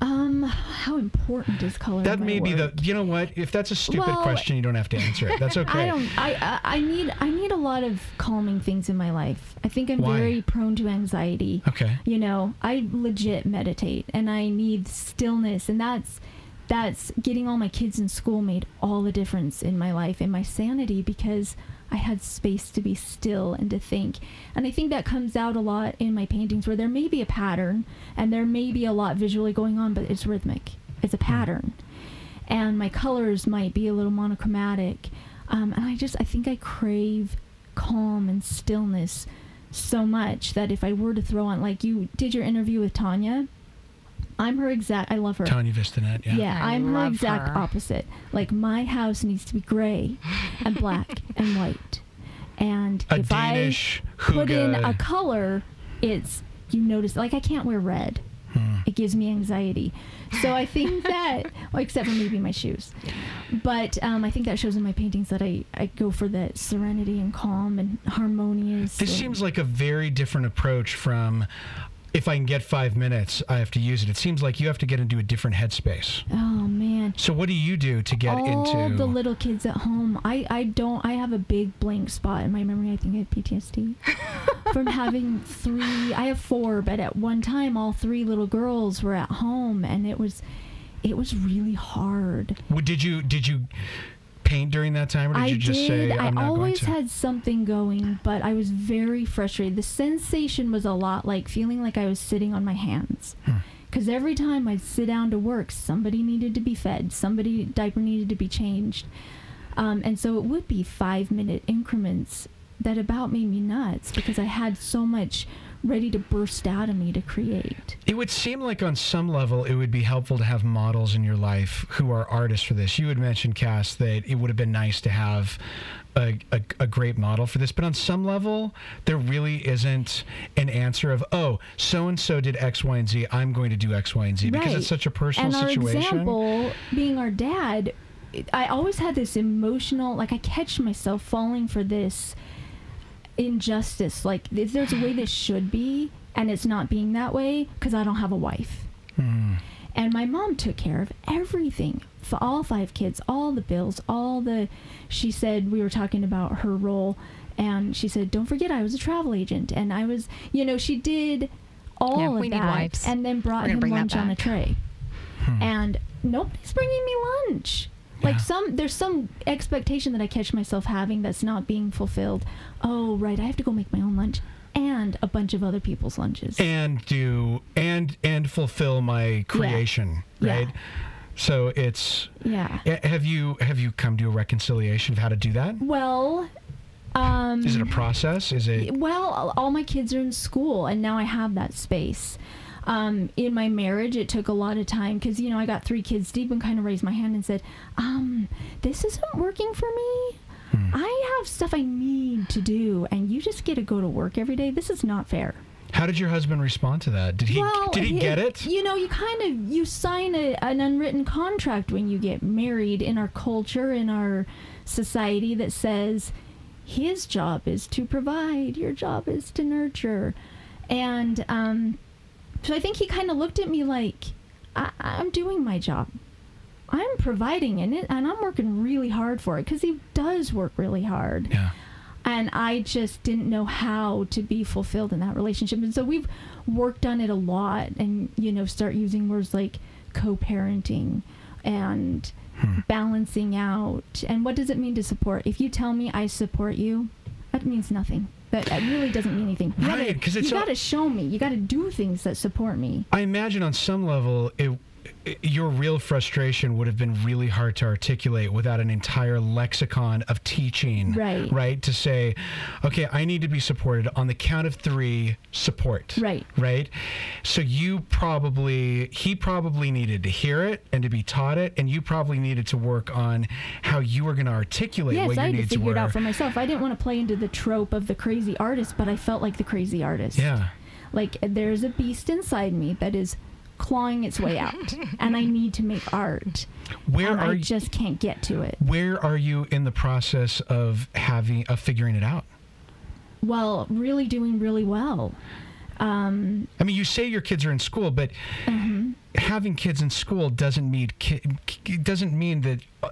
Um, how important is color? That may be the. You know what? If that's a stupid Well, question, you don't have to answer it. That's okay. I don't. I, I I need I need a lot of calming things in my life. I think I'm Why? very prone to anxiety. Okay. You know, I legit meditate, and I need stillness, and that's that's getting all my kids in school made all the difference in my life and my sanity because I had space to be still and to think. And I think that comes out a lot in my paintings where there may be a pattern and there may be a lot visually going on, but it's rhythmic. It's a pattern. And my colors might be a little monochromatic. Um, and I just, I think I crave calm and stillness so much that if I were to throw on, like you did your interview with Tanya, I'm her exact. I love her. Tanya Vistanet. Yeah. Yeah, I I'm her exact her. opposite. Like my house needs to be gray and black and white. And A if Danish I put in a color, it's you notice like I can't wear red. Hmm. It gives me anxiety. So I think that, well, except for maybe my shoes, but um, I think that shows in my paintings that I, I go for that serenity and calm and harmonious. This and- seems like a very different approach from if I can get five minutes, I have to use it. It seems like you have to get into a different headspace. Oh man. So what do you do to get into all the little kids at home i i don't i have a big blank spot in my memory i think i have ptsd from having three i have four but at one time all three little girls were at home and it was it was really hard Well, did you did you paint during that time or did I you just did. say I I'm not always going to? had something going, but I was very frustrated. The sensation was a lot like feeling like I was sitting on my hands. Hmm. Because every time I'd sit down to work, somebody needed to be fed, somebody diaper needed to be changed, um, and so it would be five minute increments that about made me nuts because I had so much ready to burst out of me to create. It would seem like on some level it would be helpful to have models in your life who are artists for this. You had mentioned, Cass, that it would have been nice to have a, a, a great model for this, but on some level there really isn't an answer of oh so and so did X, Y, and Z. I'm going to do X, Y, and Z because Right. it's such a personal and our situation. example being our dad i always had this emotional like i catch myself falling for this injustice like if there's a way this should be and it's not being that way because i don't have a wife Hmm. and my mom took care of everything for all five kids all the bills all the she said we were talking about her role and she said don't forget i was a travel agent and i was you know she did all Yeah, of we need that wives. and then brought him lunch on a tray Hmm. and nobody's bringing me lunch like some there's some expectation that i catch myself having that's not being fulfilled oh right i have to go make my own lunch and a bunch of other people's lunches and do and and fulfill my creation, Yeah. right? So it's yeah eh, have you have you come to a reconciliation of how to do that? well um Is it a process? Is it well all my kids are in school and now i have that space um, in my marriage it took a lot of time because you know i got three kids deep and kind of raised my hand and said um, this isn't working for me Hmm. i have stuff i need to do and you just get to go to work every day this is not fair How did your husband respond to that? Did he well, did he get it? You know, you kind of you sign a, an unwritten contract when you get married in our culture, in our society that says his job is to provide, your job is to nurture, and um, so I think he kind of looked at me like I, I'm doing my job. I'm providing in it, and I'm working really hard for it because he does work really hard Yeah. and I just didn't know how to be fulfilled in that relationship. And so we've worked on it a lot, and you know, start using words like co-parenting and Hmm. balancing out. And what does it mean to support? If you tell me I support you, that means nothing. That, that really doesn't mean anything. You Right, 'cause it's you got to show me. You got to do things that support me. I imagine on some level it your real frustration would have been really hard to articulate without an entire lexicon of teaching Right. right to say okay i need to be supported on the count of 3 support Right. right so you probably he probably needed to hear it and to be taught it and you probably needed to work on how you were going to articulate Yes, what I your had to figure it out for myself. I didn't want to play into the trope of the crazy artist, but I felt like the crazy artist. yeah like there's a beast inside me that is clawing its way out and i need to make art where are i you just can't get to it. where are you in the process of having of figuring it out? Well really doing really well. Um, I mean, you say your kids are in school, but mhm. Having kids in school doesn't mean ki- ki- doesn't mean that uh,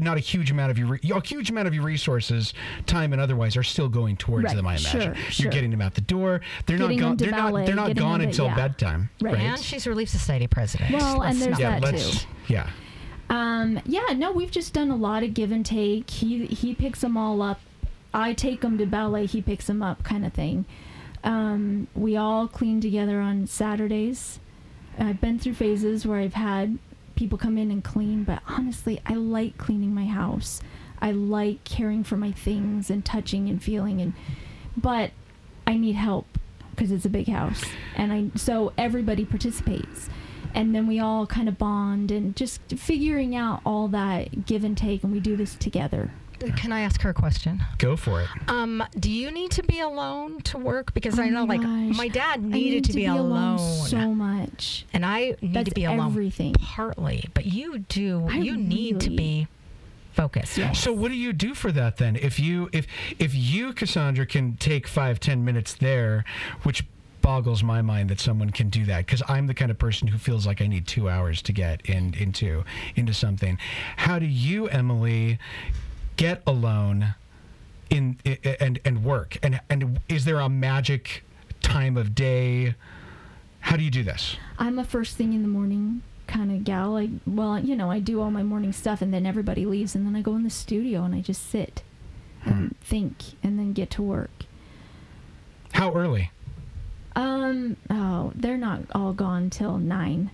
not a huge amount of your re- a huge amount of your resources, time and otherwise, are still going towards Right, them. I imagine sure, you're sure. getting them out the door. They're Getting not gone. They're not. They're not gone them to- until yeah. bedtime. Right. And she's Relief Society president. Well, and Let's there's Yeah. that too. Yeah. Um, yeah, no, we've just done a lot of give and take. He he picks them all up. I take them to ballet. He picks them up, kind of thing. Um, we all clean together on Saturdays. I've been through phases where I've had people come in and clean, but honestly, I like cleaning my house. I like caring for my things and touching and feeling and but I need help because it's a big house and I so everybody participates and then we all kind of bond and just figuring out all that give and take, and we do this together. Can I ask her a question? Go for it. Um, do you need to be alone to work? Because Oh I know, my like, gosh. my dad needed need to, be, alone, so much. and I need That's to be alone everything. partly. But you do. I you need to be focused. Yes. So what do you do for that then? If you if if you Cassandra can take five ten minutes there, which boggles my mind that someone can do that because I'm the kind of person who feels like I need two hours to get in into into something. How do you, Emily, get alone in i- i- and and work? And and is there a magic time of day? How do you do this? I'm a first thing in the morning kind of gal. I well, you know, I do all my morning stuff, and then everybody leaves, and then I go in the studio and I just sit and think, and then get to work. How early? Um, oh, they're not all gone till nine.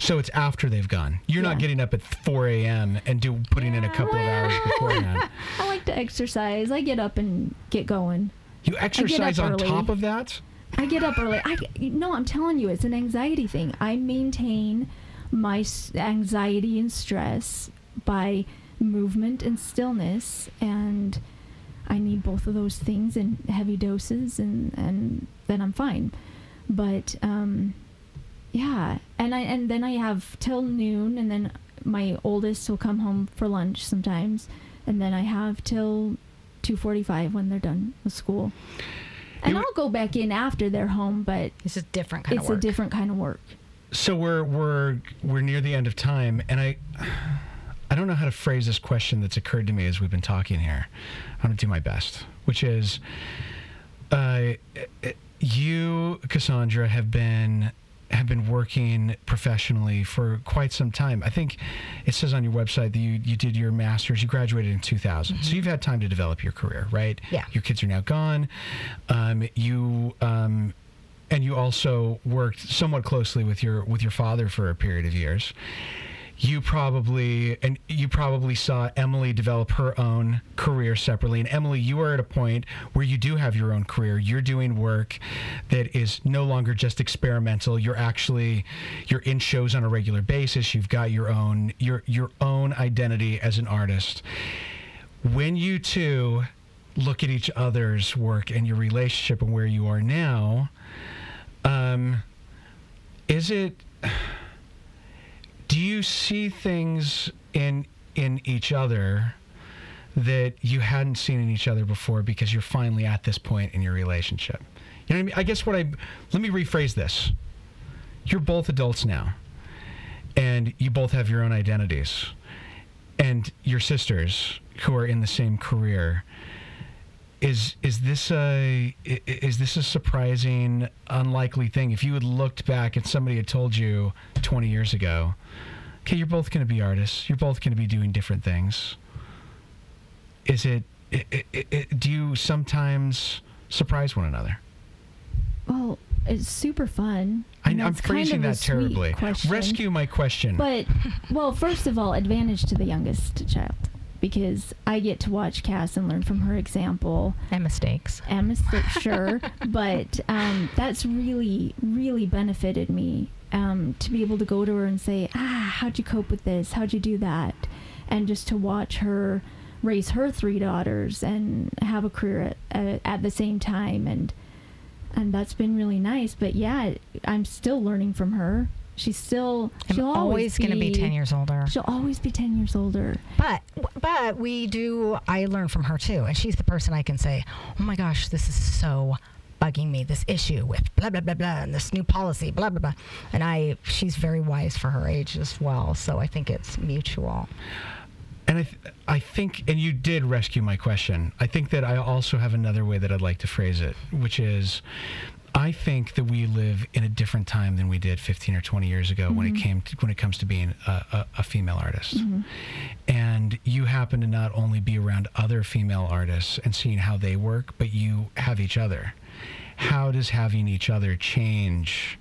So it's after they've gone. You're not getting up at 4 a.m. and do putting in a Yeah, couple of hours beforehand. I like to exercise. I get up and get going. You exercise on early. top of that? I get up early. I no, I'm telling you, it's an anxiety thing. I maintain my anxiety and stress by movement and stillness, and I need both of those things in heavy doses, and and then I'm fine. But um, yeah, and I and then I have till noon, and then my oldest will come home for lunch sometimes, and then I have till two forty-five when they're done with school. And You- I'll go back in after they're home, but It's a different kind it's of work. a different kind of work. So we're we're we're near the end of time, and I I don't know how to phrase this question that's occurred to me as we've been talking here. I'm gonna do my best, which is, uh, you, Cassandra, have been have been working professionally for quite some time. I think it says on your website that you, you did your master's, you graduated in 2000. So you've had time to develop your career, right? Yeah. Your kids are now gone. Um, you um, and you also worked somewhat closely with your with your father for a period of years. You probably and you probably saw Emily develop her own career separately. And Emily, you are at a point where you do have your own career. You're doing work that is no longer just experimental. You're actually you're in shows on a regular basis. You've got your own your your own identity as an artist. When you two look at each other's work and your relationship and where you are now, um, is it? Do you see things in in each other that you hadn't seen in each other before because you're finally at this point in your relationship? You know what I mean? I guess what I let me rephrase this. You're both adults now, and you both have your own identities, and your sisters who are in the same career is is this a is this a surprising unlikely thing if you had looked back and somebody had told you 20 years ago okay you're both going to be artists you're both going to be doing different things is it, i i i do you sometimes surprise one another Well, it's super fun. I, and I'm that's kind phrasing of that terribly. question. Rescue my question. But well, first of all, advantage to the youngest child because I get to watch Cass and learn from her example. and mistakes. and mistakes, sure, but um, that's really, really benefited me um, to be able to go to her and say, ah, how'd you cope with this? How'd you do that? And just to watch her raise her three daughters and have a career at, at, at the same time. And, and that's been really nice. But yeah, I'm still learning from her. She's still, I'm she'll always going to be 10 years older. She'll always be 10 years older. But but we do. I learn from her too, and she's the person I can say, "Oh my gosh, this is so bugging me. This issue with blah blah blah blah, and this new policy, blah blah blah." And I, she's very wise for her age as well. So I think it's mutual. And I, th- I think, and you did rescue my question. I think that I also have another way that I'd like to phrase it, which is, I think that we live in a different time than we did 15 or 20 years ago when it mm-hmm. came to, when it comes to being a, a, a female artist. Mm-hmm. And you happen to not only be around other female artists and seeing how they work, but you have each other. How does having each other change?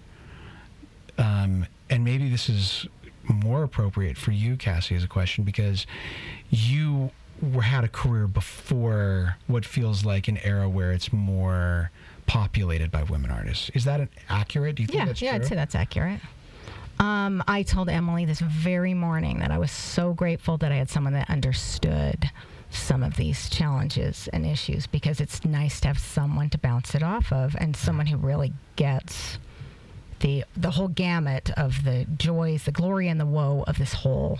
Um, and maybe this is more appropriate for you, Cassie, as a question because you were, had a career before what feels like an era where it's more populated by women artists. Is that an accurate? Do you think Yeah, that's yeah, true? I'd say that's accurate. Um, I told Emily this very morning that I was so grateful that I had someone that understood some of these challenges and issues because it's nice to have someone to bounce it off of and someone who really gets the the whole gamut of the joys, the glory and the woe of this whole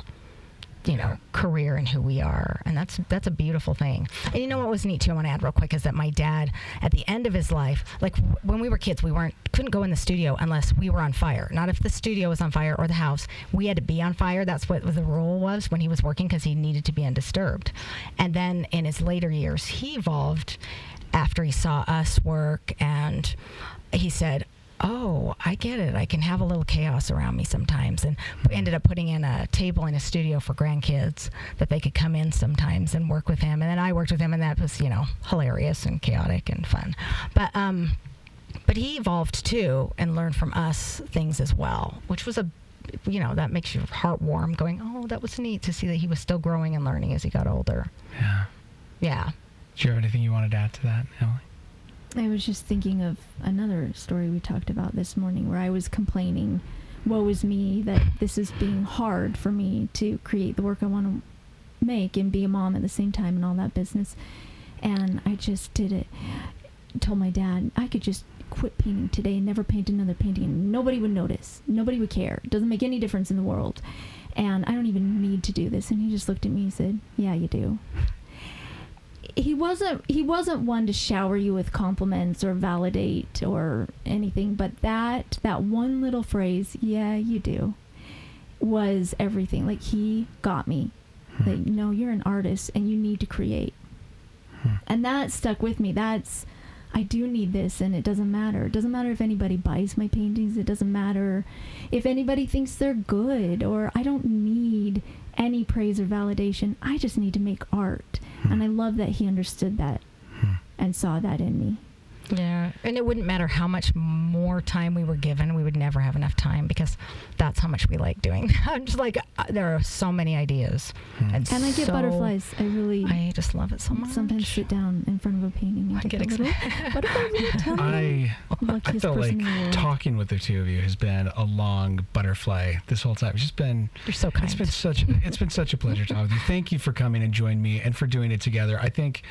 you know career and who we are. And that's that's a beautiful thing. And you know what was neat too i want to add real quick is that my dad at the end of his life like when we were kids we weren't couldn't go in the studio unless we were on fire. Not if the studio was on fire or the house. We had to be on fire. That's what the rule was when he was working because he needed to be undisturbed. And then in his later years he evolved after he saw us work and he said oh, I get it. I can have a little chaos around me sometimes. And we ended up putting in a table in a studio for grandkids that they could come in sometimes and work with him. And then I worked with him, and that was, you know, hilarious and chaotic and fun. But, um, but he evolved too and learned from us things as well, which was a you know that makes your heart warm going oh that was neat to see that he was still growing and learning as he got older Yeah. yeah Do you have anything you wanted to add to that, Emily? I was just thinking of another story we talked about this morning where I was complaining, woe is me, that this is being hard for me to create the work I want to make and be a mom at the same time and all that business. And I just did it. Told my dad I could just quit painting today and never paint another painting nobody would notice. Nobody would care. It doesn't make any difference in the world. And I don't even need to do this. And he just looked at me and said, Yeah, you do he wasn't he wasn't one to shower you with compliments or validate or anything but that that one little phrase yeah you do was everything like he got me hmm. Like, no you're an artist and you need to create hmm. and that stuck with me that's I do need this and it doesn't matter. It doesn't matter if anybody buys my paintings. It doesn't matter if anybody thinks they're good or I don't need any praise or validation. I just need to make art. And I love that he understood that hmm. and saw that in me. Yeah, and it wouldn't matter how much more time we were given, we would never have enough time because that's how much we like doing. I'm just like, uh, there are so many ideas, and, And I get so- butterflies. I really I just love it so much. sometimes sit down in front of a painting and I get, get a butterflies in my. I I Luckiest felt like person in the world. talking with the two of you has been a long butterfly this whole time. It's just been You're so kind. It's been such it's been such a pleasure talking with you. Thank you for coming and joining me and for doing it together. I think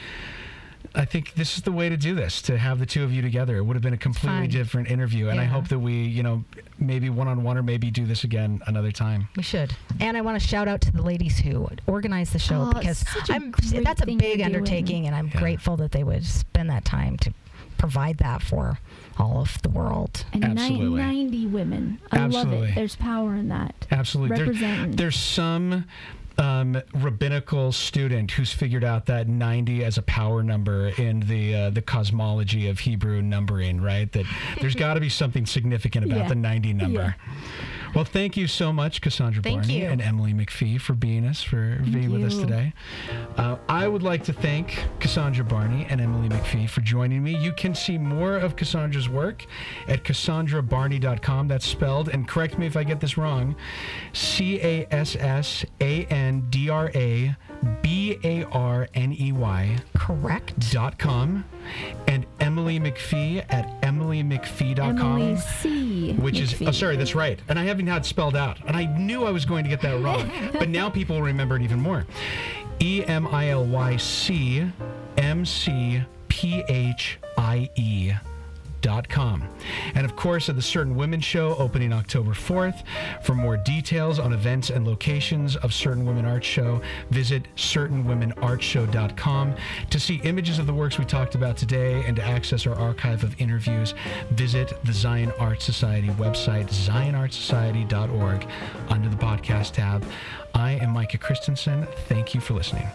I think this is the way to do this, to have the two of you together. It would have been a completely Fun. different interview. And I hope that we, you know, maybe one on one or maybe do this again another time. We should. And I want to shout out to the ladies who organized the show Oh, because it's such a I'm that's a big you're doing. undertaking and I'm Yeah. grateful that they would spend that time to provide that for all of the world. and ni- Absolutely. 90 women. I love Absolutely. it. There's power in that. Absolutely. There- there's some um, rabbinical student who's figured out that 90 as a power number in the uh, the cosmology of Hebrew numbering, right? That there's got to be something significant about Yeah. the 90 number. Yeah. Well, thank you so much, Cassandra Thank Barney you. and Emily McPhie, for being us for being with us today. Uh, I would like to thank Cassandra Barney and Emily McPhie for joining me. You can see more of Cassandra's work at cassandrabarney.com. That's spelled, and correct me if I get this wrong, C A S S A N D R A B A R N E Y Correct. dot com and Emily McPhie at emilymcphie.com Emily C. which is oh, McPhie. sorry that's right and i haven't had it spelled out and i knew i was going to get that wrong but now people will remember it even more E e-m-i-l-y-c m-c-p-h-i-e dot com. And of course, at the Certain Women Show opening October 4th. For more details on events and locations of Certain Women Art Show, visit certainwomenartshow.com. To see images of the works we talked about today and to access our archive of interviews, visit the Zion Art Society website, zionartsociety.org, under the podcast tab. I am Micah Christensen. Thank you for listening.